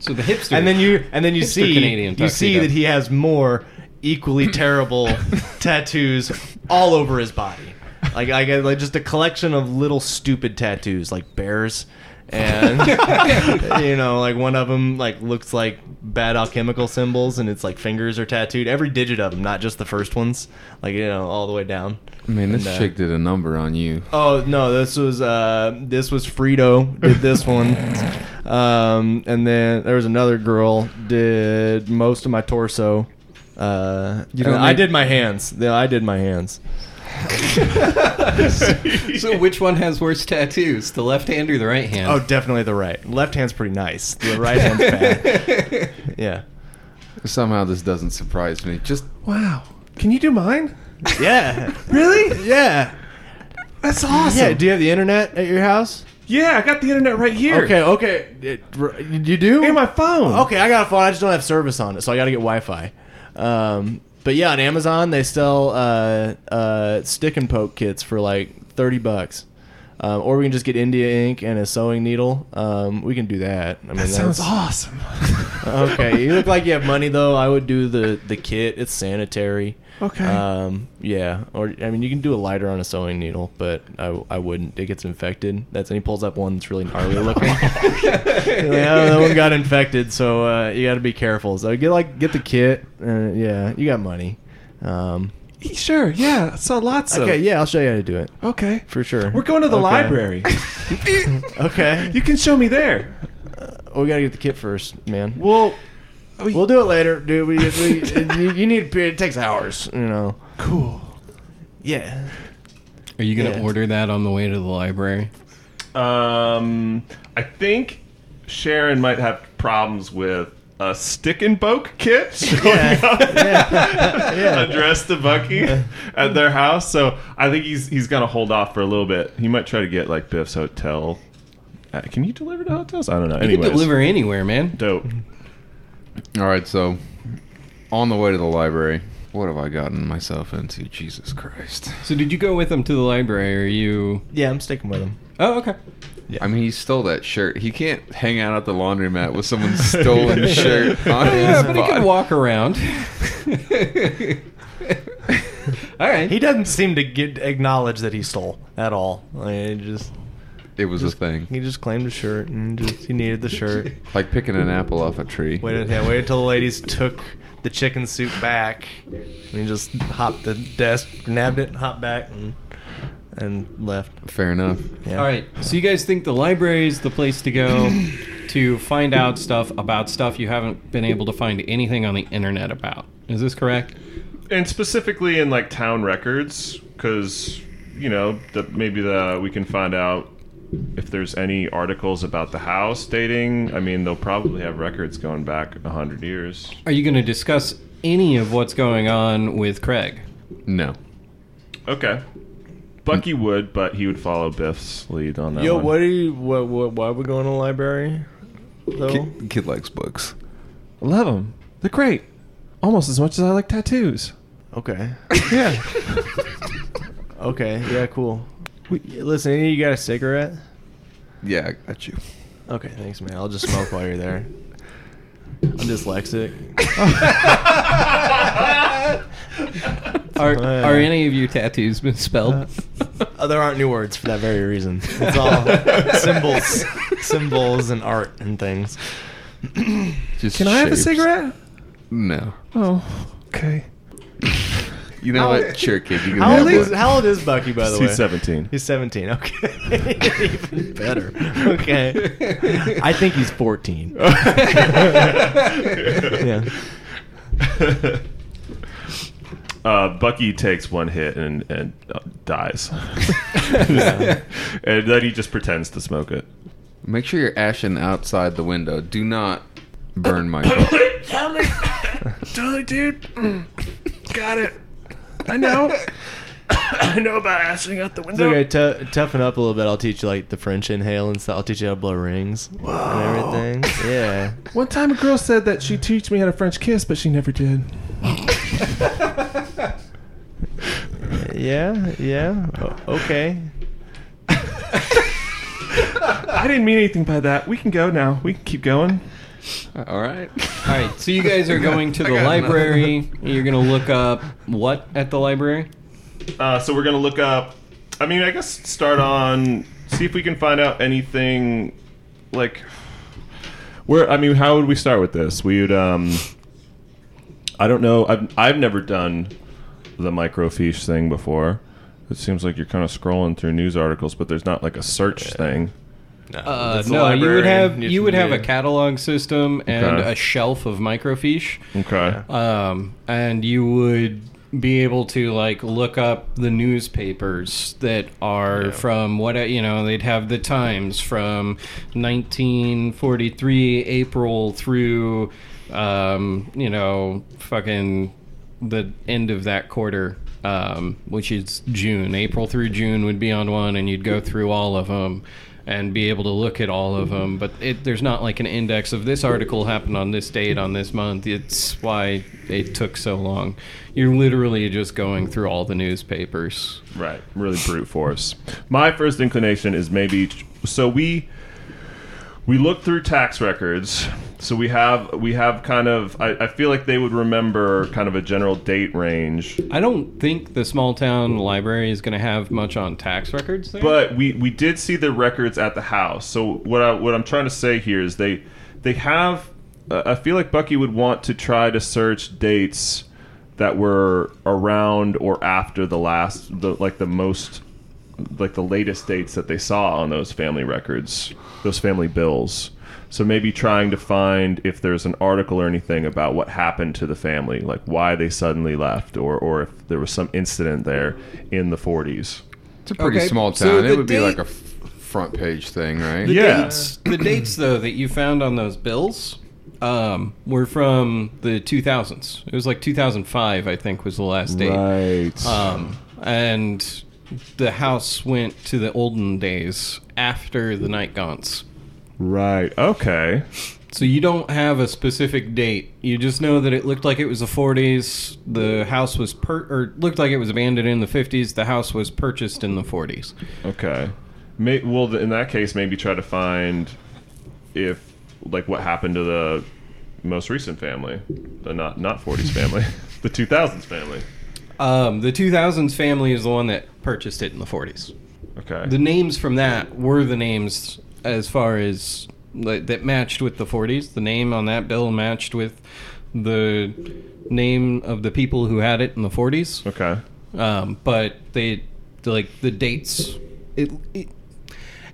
So the hipster. And then you and then you see Canadian you see that he has more equally *laughs* terrible tattoos all over his body. Like I get like just a collection of little stupid tattoos like bears and *laughs* you know like one of them like looks like bad alchemical symbols and it's like fingers are tattooed every digit of them not just the first ones like you know all the way down Man, this And, uh, chick did a number on you. Oh no, this was uh this was Frito did this one. Um, and then there was another girl did most of my torso. Uh, You know, don't I did my hands. Yeah, I did my hands. *laughs* So which one has worse tattoos, the left hand or the right hand? Oh, definitely the right. Left hand's pretty nice. The right hand's bad. *laughs* Yeah. Somehow this doesn't surprise me. Just Wow. Can you do mine? *laughs* Yeah. Really? Yeah. That's awesome. Yeah. Do you have the internet at your house? Yeah, I got the internet right here. Okay. Okay. It- r- you do? In my phone. Okay, I got a phone. I just don't have service on it, so I got to get Wi-Fi. Um, but yeah, on Amazon they sell uh, uh, stick and poke kits for like thirty bucks. Um, or we can just get India ink and a sewing needle. Um, we can do that. I mean, That sounds that's- awesome. *laughs* okay. You look like you have money though. I would do the the kit. It's sanitary. Okay. Um, yeah. Or I mean, you can do a lighter on a sewing needle, but I, I wouldn't. It gets infected. That's and he pulls up one that's really gnarly *laughs* looking. You're like, oh, that one got infected, so uh, you got to be careful. So get like get the kit. Uh, yeah, you got money. Um, sure. Yeah. I saw lots okay. Yeah, I'll show you how to do it Okay. for sure. We're going to the Okay. library. *laughs* Okay. you can show me there. Oh, we gotta get the kit first, man. Well, We'll do it later, dude. We, we you, you need it takes hours, you know. cool. Yeah. Are you gonna Yeah. order that on the way to the library? Um, I think Sharon might have problems with a stick and poke kit showing *laughs* Yeah. *laughs* up Yeah. *laughs* Yeah. addressed to Bucky at their house. So I think he's he's gonna hold off for a little bit. He might try to get like Biff's hotel. Uh, can you deliver to hotels? I don't know. You Anyways, can deliver anywhere, man. dope. All right. So on the way to the library, what have I gotten myself into? Jesus Christ! So did you go with him to the library, or you? Yeah, I'm sticking with him. Oh, okay. Yeah. I mean, he stole that shirt. He can't hang out at the laundromat with someone's stolen *laughs* shirt on Yeah, his but he body. can walk around. *laughs* all right. He doesn't seem to get acknowledge that he stole at all. Like, he just It was a thing, he just claimed a shirt and just he needed the shirt. *laughs* like picking an apple off a tree. Waited, yeah, waited till the ladies took the chicken soup back, and he just hopped the desk, nabbed it, and hopped back, and and left. Fair enough. Yeah. All right. So you guys think the library is the place to go *coughs* to find out stuff about stuff you haven't been able to find anything on the internet about? Is this correct? and specifically in like town records because you know that maybe the we can find out if there's any articles about the house dating i mean they'll probably have records going back a 100 years Are you going to discuss any of what's going on with Craig? No. okay bucky would but he would follow biff's lead on that Yo, one. what are you? What, what? Why are we going to the library? Though. Kid, kid likes books. love them they're great almost as much as i like tattoos Okay. yeah *laughs* Okay. Yeah. Cool. We, listen, any of you got a cigarette? Yeah, I got you. Okay, thanks, man. I'll just smoke while you're there. I'm dyslexic. *laughs* Are, Uh, are any of your tattoos misspelled? Oh, there aren't new words for that very reason. It's *laughs* all symbols, symbols, and art and things. *clears throat* Just can i have a shapes. cigarette No. oh okay You know How- what? Sure, kid. You can How have old is one. How old is Bucky, by the way? he's 17 He's 17. Okay, even *laughs* better. Okay, I think he's 14. *laughs* yeah. Uh, Bucky takes one hit and and uh, dies, *laughs* and then he just pretends to smoke it. Make sure you're ashing outside the window. Do not burn my car. Totally, totally, dude. Got it. I know. *coughs* I know about ashing out the It's window. okay. T- toughen up a little bit. I'll teach you like the French inhale and stuff. I'll teach you how to blow rings and everything. Yeah. *laughs* One time, a girl said that she'd teach me how to French kiss, but she never did. *laughs* Yeah. Yeah. O- okay. *laughs* I didn't mean anything by that. We can go now. We can keep going. *laughs* All right. All right. So you guys are going to *laughs* the got library. You're going to look up what at the library? Uh, so we're gonna look up. I mean, I guess start on see if we can find out anything like where. I mean, how would we start with this? We would. Um, I don't know. I've I've never done the microfiche thing before. It seems like you're kind of scrolling through news articles, but there's not like a search thing. No, Uh, no, you would have you would have a a- catalog system and Okay. a shelf of microfiche, Okay. um, and you would be able to like look up the newspapers that are from what you know. They'd have the Times from 1943 April through um, you know fucking the end of that quarter. Um, which is June. April through June would be on one, and you'd go through all of them and be able to look at all of them. But it, there's not like an index of this article happened on this date on this month. It's why it took so long. You're literally just going through all the newspapers. Right, really brute force. My first inclination is maybe so we we look through tax records. So we have we have kind of I, I feel like they would remember kind of a general date range. I don't think the small town library is going to have much on tax records there. But we we did see the records at the house. So what I what I'm trying to say here is they they have uh, I feel like Bucky would want to try to search dates that were around or after the last the like the most like the latest dates that they saw on those family records, those family bills. So maybe trying to find if there's an article or anything about what happened to the family, like why they suddenly left, or or if there was some incident there in the 40s. It's a pretty Okay, small town. the it would be like a f- front page thing, right? The Yeah. dates, the dates though that you found on those bills um, were from the 2000s. It was like 2005, I think, was the last date. Right. Um, and the house went to the olden days after the night gaunts. right. Okay. So you don't have a specific date. You just know that it looked like it was the 40s. The house was per or looked like it was abandoned in the 50s. The house was purchased in the 40s. Okay. May, well, in that case, maybe try to find if like what happened to the most recent family, the not not 40s family, *laughs* the 2000s family. Um, the 2000s family is the one that purchased it in the 40s. Okay. The names from that were the names as far as like, that matched with the 40s. The name on that bill matched with the name of the people who had it in the 40s. okay. Um, but they like the dates. It, it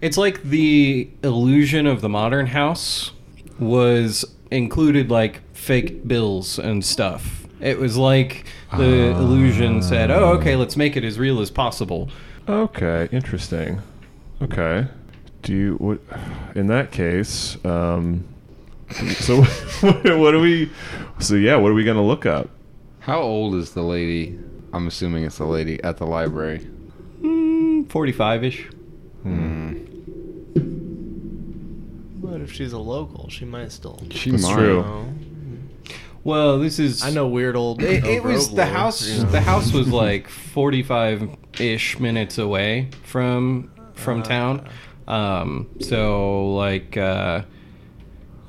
it's like the illusion of the modern house was included like fake bills and stuff. It was like the illusion said, "Oh, okay, let's make it as real as possible." Okay. Interesting. Okay. Do you what? In that case, um, *laughs* so what, *laughs* what do we? So yeah, what are we gonna look up? How old is the lady? I'm assuming it's the lady at the library. Mm, 45ish. But if she's a local, she might still. She That's might. true. Know. Well, this is I know weird old. It, it was the lore, house. you know. The house was like forty-five-ish minutes away from from town. Um, so like uh,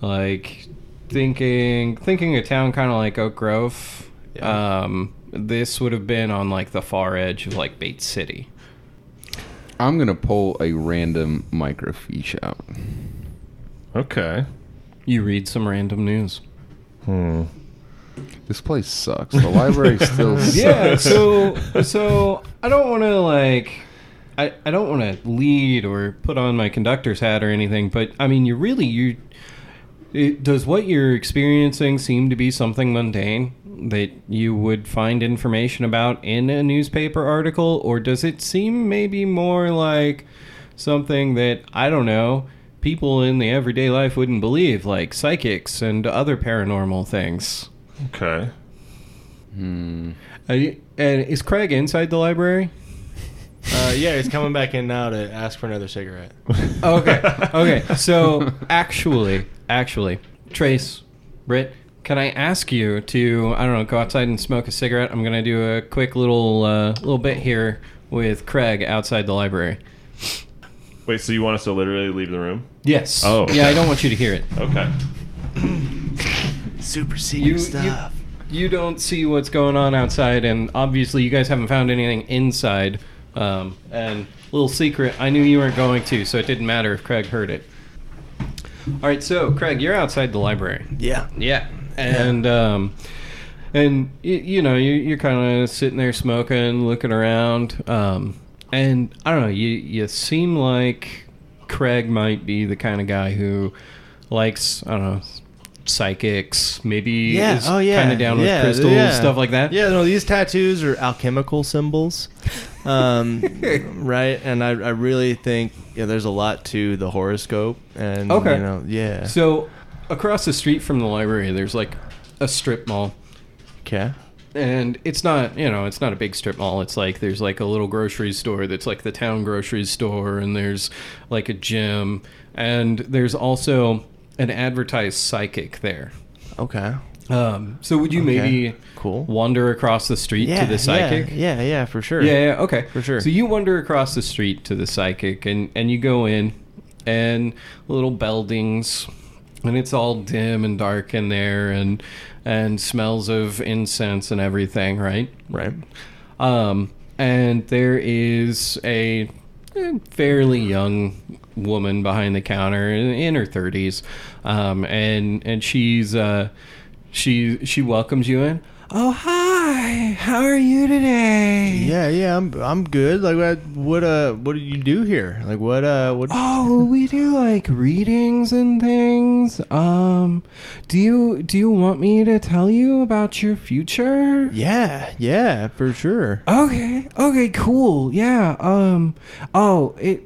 like thinking thinking a town kind of like Oak Grove. Yeah. Um, this would have been on like the far edge of like Bates City. I'm gonna pull a random microfiche out. Okay. You read some random news. Hmm. This place sucks. The library still *laughs* sucks. yeah so so i don't want to like i, I don't want to lead or put on my conductor's hat or anything but i mean you really you it, does what you're experiencing seem to be something mundane that you would find information about in a newspaper article or does it seem maybe more like something that i don't know people in the everyday life wouldn't believe like psychics and other paranormal things Okay. Hmm. Are you- and is craig inside the library Uh, yeah, he's coming back in now to ask for another cigarette. *laughs* okay. Okay. So actually, actually, Trace, Britt, can I ask you to I don't know go outside and smoke a cigarette? I'm gonna do a quick little uh, little bit here with Craig outside the library. Wait. So you want us to literally leave the room? Yes. Oh, Yeah. I don't want you to hear it. Okay. *clears throat* Super secret You, you stuff. you don't see what's going on outside, and obviously you guys haven't found anything inside. Um, and little secret, I knew you weren't going to, so it didn't matter if Craig heard it. All right, so Craig, you're outside the library. yeah. Yeah, and um, and you, you know you, you're kind of sitting there smoking, looking around, um, and I don't know. You you seem like Craig might be the kind of guy who likes I don't know psychics. Maybe Yeah. Oh yeah. kind of down yeah, with crystals yeah. stuff like that. Yeah. No, these tattoos are alchemical symbols, um, *laughs* right? And I, I really think yeah, there's a lot to the horoscope, and Okay. you know, yeah. So across the street from the library, there's like a strip mall. Okay. and it's not you know it's not a big strip mall it's like there's like a little grocery store that's like the town grocery store and there's like a gym and there's also an advertised psychic there Okay. um, so would you Okay. maybe Cool. wander across the street Yeah. to the psychic Yeah. Yeah. Yeah. For sure. yeah, yeah, okay. For sure. So you wander across the street to the psychic and and you go in and little buildings and it's all dim and dark in there and and smells of incense and everything, right? Right. Um and there is a fairly young woman behind the counter in, her 30s um and and she's uh she she welcomes you in. Oh hi how are you today Yeah. Yeah. I'm. I'm good. Like what? What? Uh. What do you do here? Like what? Uh. What? Oh, we do like readings and things. Um, do you do you want me to tell you about your future? Yeah. Yeah. For sure. Okay. Okay. Cool. Yeah. Um. Oh, it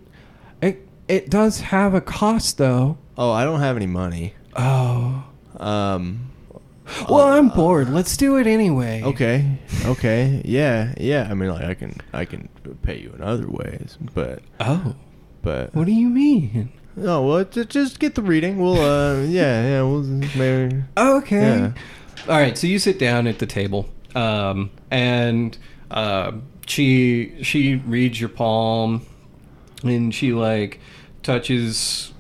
it it does have a cost though. Oh, I don't have any money. Oh. Um. Well, I'm bored. Let's do it anyway. Okay. Okay. Yeah. Yeah. I mean, like I can. I can pay you in other ways, but. Oh. But. What do you mean? Oh well, ju- just get the reading. We'll. Uh. *laughs* Yeah. Yeah. We'll maybe. Okay. Yeah. All right. So you sit down at the table, um, and uh, she she reads your palm, and she like touches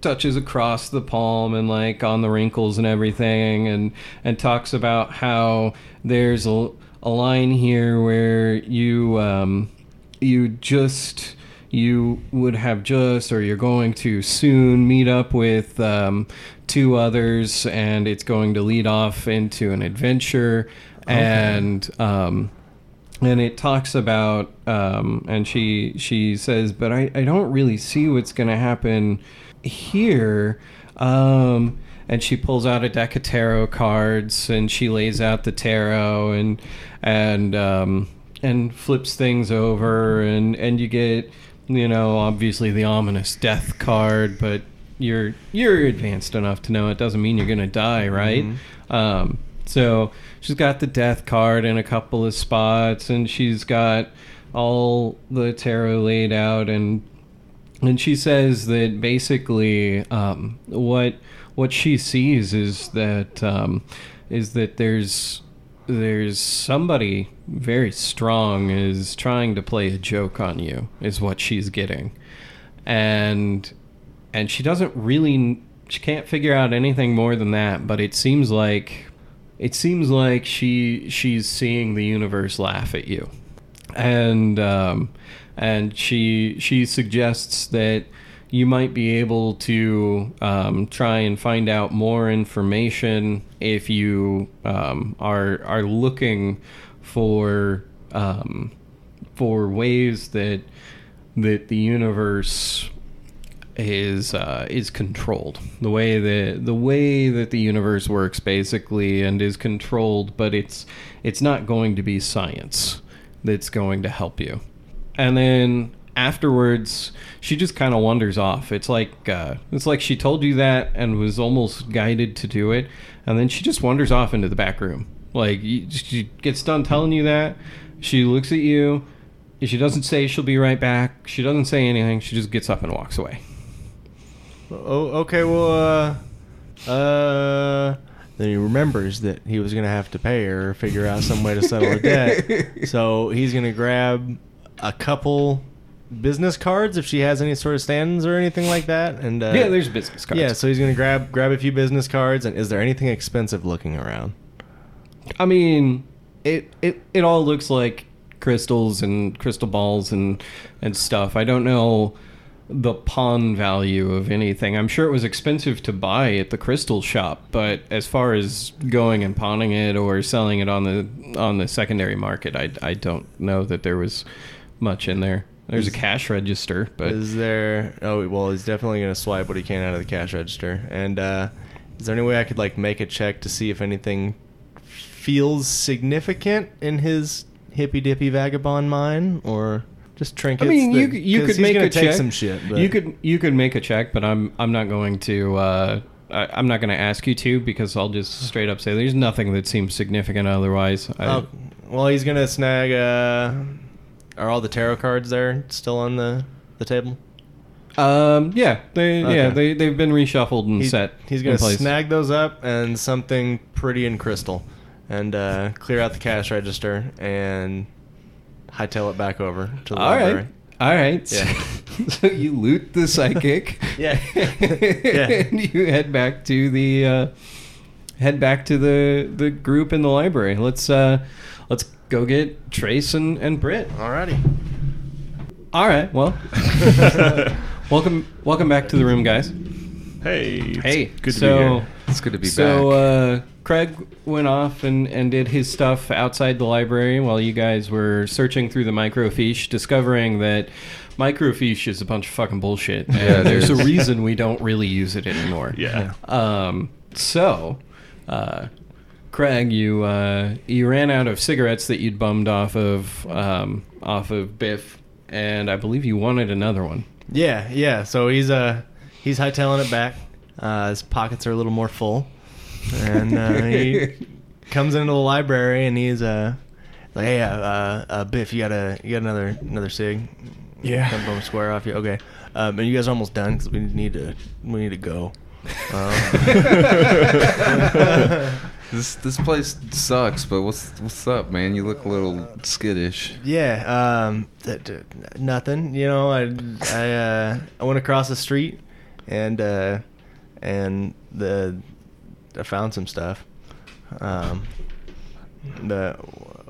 touches across the palm and like on the wrinkles and everything, and and talks about how there's a, a line here where you um, you just you would have just or you're going to soon meet up with um, two others and it's going to lead off into an adventure and um, and it talks about um, and she she says but I, I don't really see what's going to happen here um, and she pulls out a deck of tarot cards and she lays out the tarot and and um, and flips things over and and you get you know obviously the ominous death card but you're you're advanced enough to know it doesn't mean you're gonna die right? Um, so she's got the death card in a couple of spots and she's got all the tarot laid out and and she says that basically um, what what she sees is that um, is that there's there's somebody very strong is trying to play a joke on you is what she's getting. And and she doesn't really she can't figure out anything more than that but it seems like it seems like she she's seeing the universe laugh at you. And um, and she she suggests that you might be able to um, try and find out more information if you um, are are looking for um, for ways that that the universe is uh, is controlled. The way that the way that the universe works basically and is controlled but it's it's not going to be science that's going to help you and then afterwards she just kind of wanders off it's like uh, it's like she told you that and was almost guided to do it and then she just wanders off into the back room like she gets done telling you that she looks at you she doesn't say she'll be right back she doesn't say anything she just gets up and walks away Oh. Okay. Well. Uh. Uh. Then he remembers that he was gonna have to pay her, or figure out some way to settle a debt. *laughs* So he's gonna grab a couple business cards if she has any sort of stands or anything like that. And uh, yeah there's business cards Yeah, so he's gonna grab grab a few business cards. And is there anything expensive looking around? I mean, it it it all looks like crystals and crystal balls and and stuff. I don't know the pawn value of anything. I'm sure it was expensive to buy at the crystal shop, but as far as going and pawning it or selling it on the on the secondary market, I I don't know that there was much in there. There's a cash register, but Is there? Oh well, he's definitely gonna swipe what he can out of the cash register. And uh, is there any way I could like make a check to see if anything feels significant in his hippy dippy vagabond mind, or just trinkets? I mean, you that- you 'cause could he's make a take check. some shit. But You could you could make a check, but I'm I'm not going to. Uh, I, I'm not going to ask you to because I'll just straight up say there's nothing that seems significant otherwise. I, Oh, well, he's gonna snag. Uh, are all the tarot cards there still on the the table? Um, yeah, they yeah Okay. they they've been reshuffled and He- set. He's gonna snag those up and something pretty in crystal, and uh, clear out the cash register and hightail it back over to the All library. right. All right. Yeah. *laughs* so you loot the psychic. *laughs* Yeah. *laughs* Yeah. and you head back to the uh, head back to the the group in the library. Let's uh let's go get Trace and and Britt. Alrighty. All right. Well, *laughs* welcome welcome back to the room, guys. Hey, Hey. good to so, be here. It's good to be so, back. uh, Craig went off and, and did his stuff outside the library while you guys were searching through the microfiche, discovering that microfiche is a bunch of fucking bullshit. Yeah, there's a reason we don't really use it anymore. Yeah. Um, so, uh, Craig, you uh, you ran out of cigarettes that you'd bummed off of um, off of Biff, and I believe you wanted another one. Yeah, yeah. So he's uh he's hightailing it back. Uh, his pockets are a little more full, and uh, he *laughs* comes into the library and he's uh like, hey, uh, uh, uh Biff, you got a you got another another cig? Yeah. Come from square off you. Okay. Um, and you guys are almost done because we need to we need to go. *laughs* Um, *laughs* This this place sucks, but what's what's up, man? You look a little skittish. Yeah, um, th- th- nothing. You know, I I uh, I went across the street, and uh, and the I found some stuff. Um, the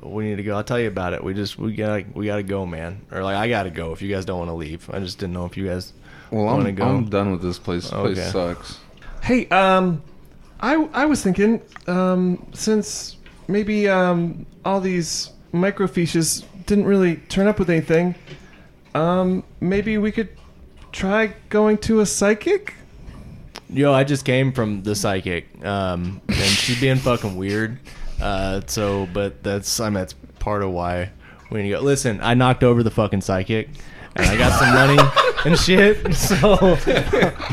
we need to go. I'll tell you about it. We just we got to we got to go, man. Or like I got to go if you guys don't want to leave. I just didn't know if you guys Well, want to I'm go. I'm done with this place. This Okay. place sucks. Hey, um, I I was thinking, um, since maybe um all these microfiches didn't really turn up with anything, um, maybe we could try going to a psychic. Yo, I just came from the psychic, um, and she's being fucking weird. Uh, so, but that's I mean that's part of why we need to go. Listen, I knocked over the fucking psychic, and I got some money and shit. *laughs* So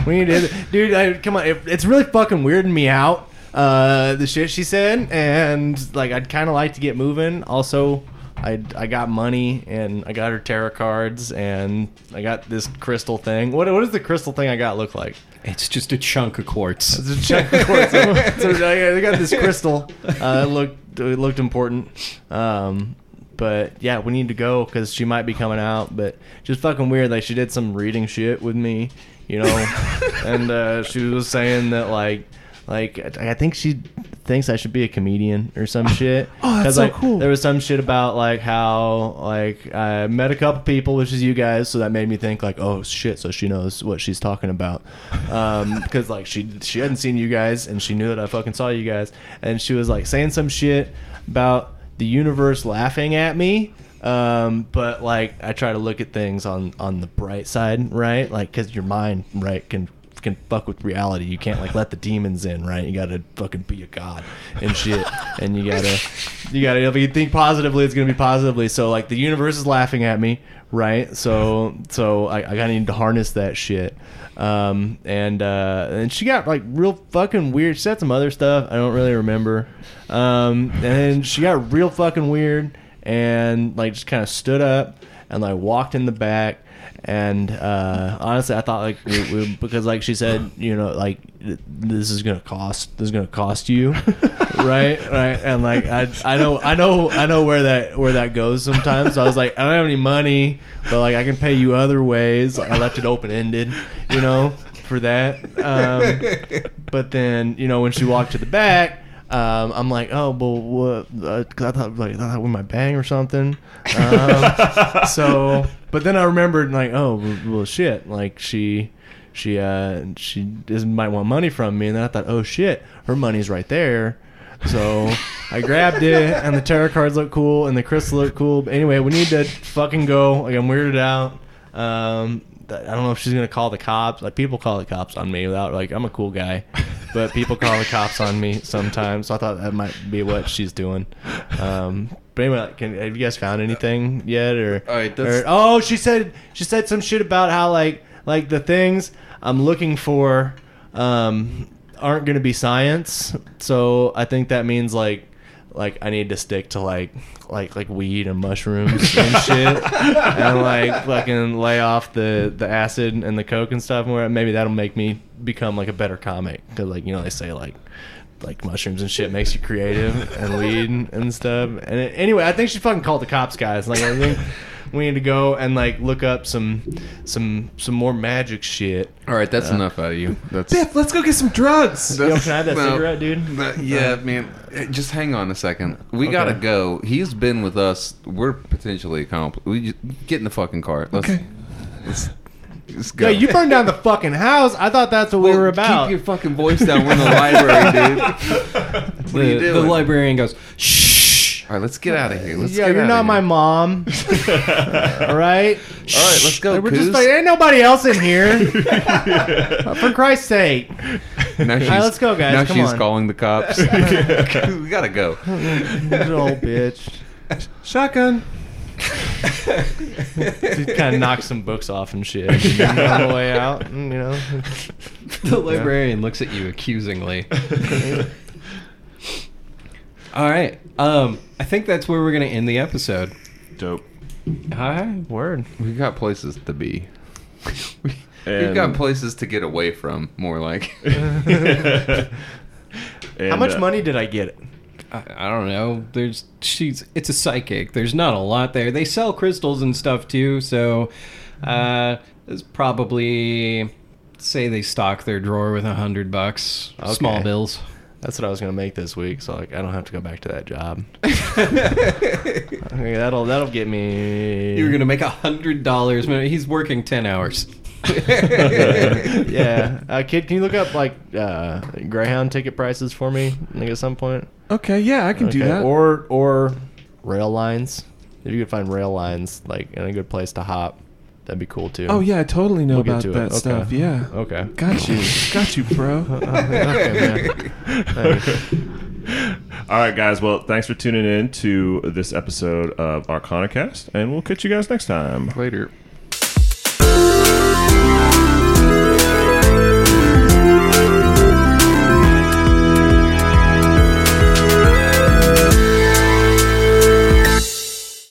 we need to, dude. I, come on, it, it's really fucking weirding me out. Uh, the shit she said, and like I'd kind of like to get moving. Also, I I got money and I got her tarot cards and I got this crystal thing. What what does the crystal thing I got look like? It's just a chunk of quartz. It's a check of course. *laughs* so I I got this crystal. Uh, it looked it looked important. Um, but yeah, we need to go because she might be coming out. But just fucking weird. Like she did some reading shit with me, you know, *laughs* and uh, she was saying that like like I think she thinks I should be a comedian or some shit. Oh, that's so like, cool. There was some shit about like how like I met a couple people, which is you guys, so that made me think like, oh shit, so she knows what she's talking about, um, *laughs* because like she she hadn't seen you guys and she knew that I fucking saw you guys, and she was like saying some shit about the universe laughing at me. Um, but like I try to look at things on on the bright side, right? Like because your mind, right, can can fuck with reality. You can't like let the demons in, right? You gotta fucking be a god and shit, and you gotta you gotta if you think positively, it's gonna be positively. So like the universe is laughing at me, right? So so I, I gotta need to harness that shit. Um, and uh, and she got like real fucking weird. She said some other stuff I don't really remember. Um, and she got real fucking weird and like just kind of stood up and like walked in the back and uh, honestly i thought like we, we, because like she said you know like this is gonna cost this is gonna cost you *laughs* right? Right? And like i i know i know i know where that where that goes sometimes. So i was like i don't have any money but like i can pay you other ways. I left it open-ended you know for that. Um, but then you know when she walked to the back um, I'm like, oh, well, what? Uh I thought like I thought with my bang or something. Um, *laughs* so, but then I remembered like, oh, well, well, shit, like she, she, uh, she doesn't might want money from me, and then I thought, oh shit, her money's right there. So, I grabbed it, and the tarot cards look cool, and the crystal look cool. But anyway, we need to fucking go. Like I'm weirded out. Um, I don't know if she's gonna call the cops. Like people call the cops on me without like I'm a cool guy, but people call the cops on me sometimes. So I thought that might be what she's doing. Um, but anyway, can, have you guys found anything yet? Or, right, or- oh, she said she said some shit about how like like the things I'm looking for um, aren't going to be science. So I think that means like like I need to stick to like like like weed and mushrooms and shit, and like fucking lay off the the acid and the coke and stuff. Where maybe that'll make me become like a better comic because like you know they say like like mushrooms and shit makes you creative and weed and stuff. And it, anyway, I think she fucking called the cops, guys. Like I think we need to go and like look up some some some more magic shit. All right, that's enough out of you. That's Biff, let's go get some drugs. Yo, can I have that No. cigarette, dude? But, yeah, man. eh, Just hang on a second. We gotta go. He's been with us. We're potentially accomplished. We just, get in the fucking car. Let's, Okay. Let's, let's go. Yeah, you burned down the fucking house. I thought that's what we were about. Keep your fucking voice down. We're in the library, dude. *laughs* What the, are you the doing? librarian goes, shh. All right, let's get out of here. Let's yeah, get you're not my mom. *laughs* All right. All right, let's go. We're Coos. just like, ain't nobody else in here. *laughs* For Christ's sake. now she's, let's go, guys. Now Come she's on. calling the cops. *laughs* we gotta go. Little old bitch. Shotgun. She kind of knock some books off and shit. And on the way out, mm, you know. The librarian looks at you accusingly. All right. Um, I think that's where we're gonna end the episode. Dope. Hi. Word. We got places to be. we, *laughs* And- we've got places to get away from. More like. *laughs* And, How much uh, money did I get? I, I don't know. There's she's it's a psychic. There's not a lot there. They sell crystals and stuff too, so uh there's probably say they stock their drawer with a hundred bucks. Small Okay. bills. That's what I was gonna make this week, so like I don't have to go back to that job. *laughs* Okay, that'll that'll get me. You're gonna make a hundred dollars. He's working ten hours. *laughs* yeah, *laughs* uh, kid, can you look up like uh, Greyhound ticket prices for me, like at some point? Okay, yeah, I can do Okay, that. Or or rail lines. If you could find rail lines like in a good place to hop, that'd be cool too. oh yeah, I totally know We'll get about to it. that Okay. stuff. Yeah. Okay. Got you. Got you, bro. *laughs* okay, man. All right, guys. Well, thanks for tuning in to this episode of Arcanacast, and we'll catch you guys next time. Later.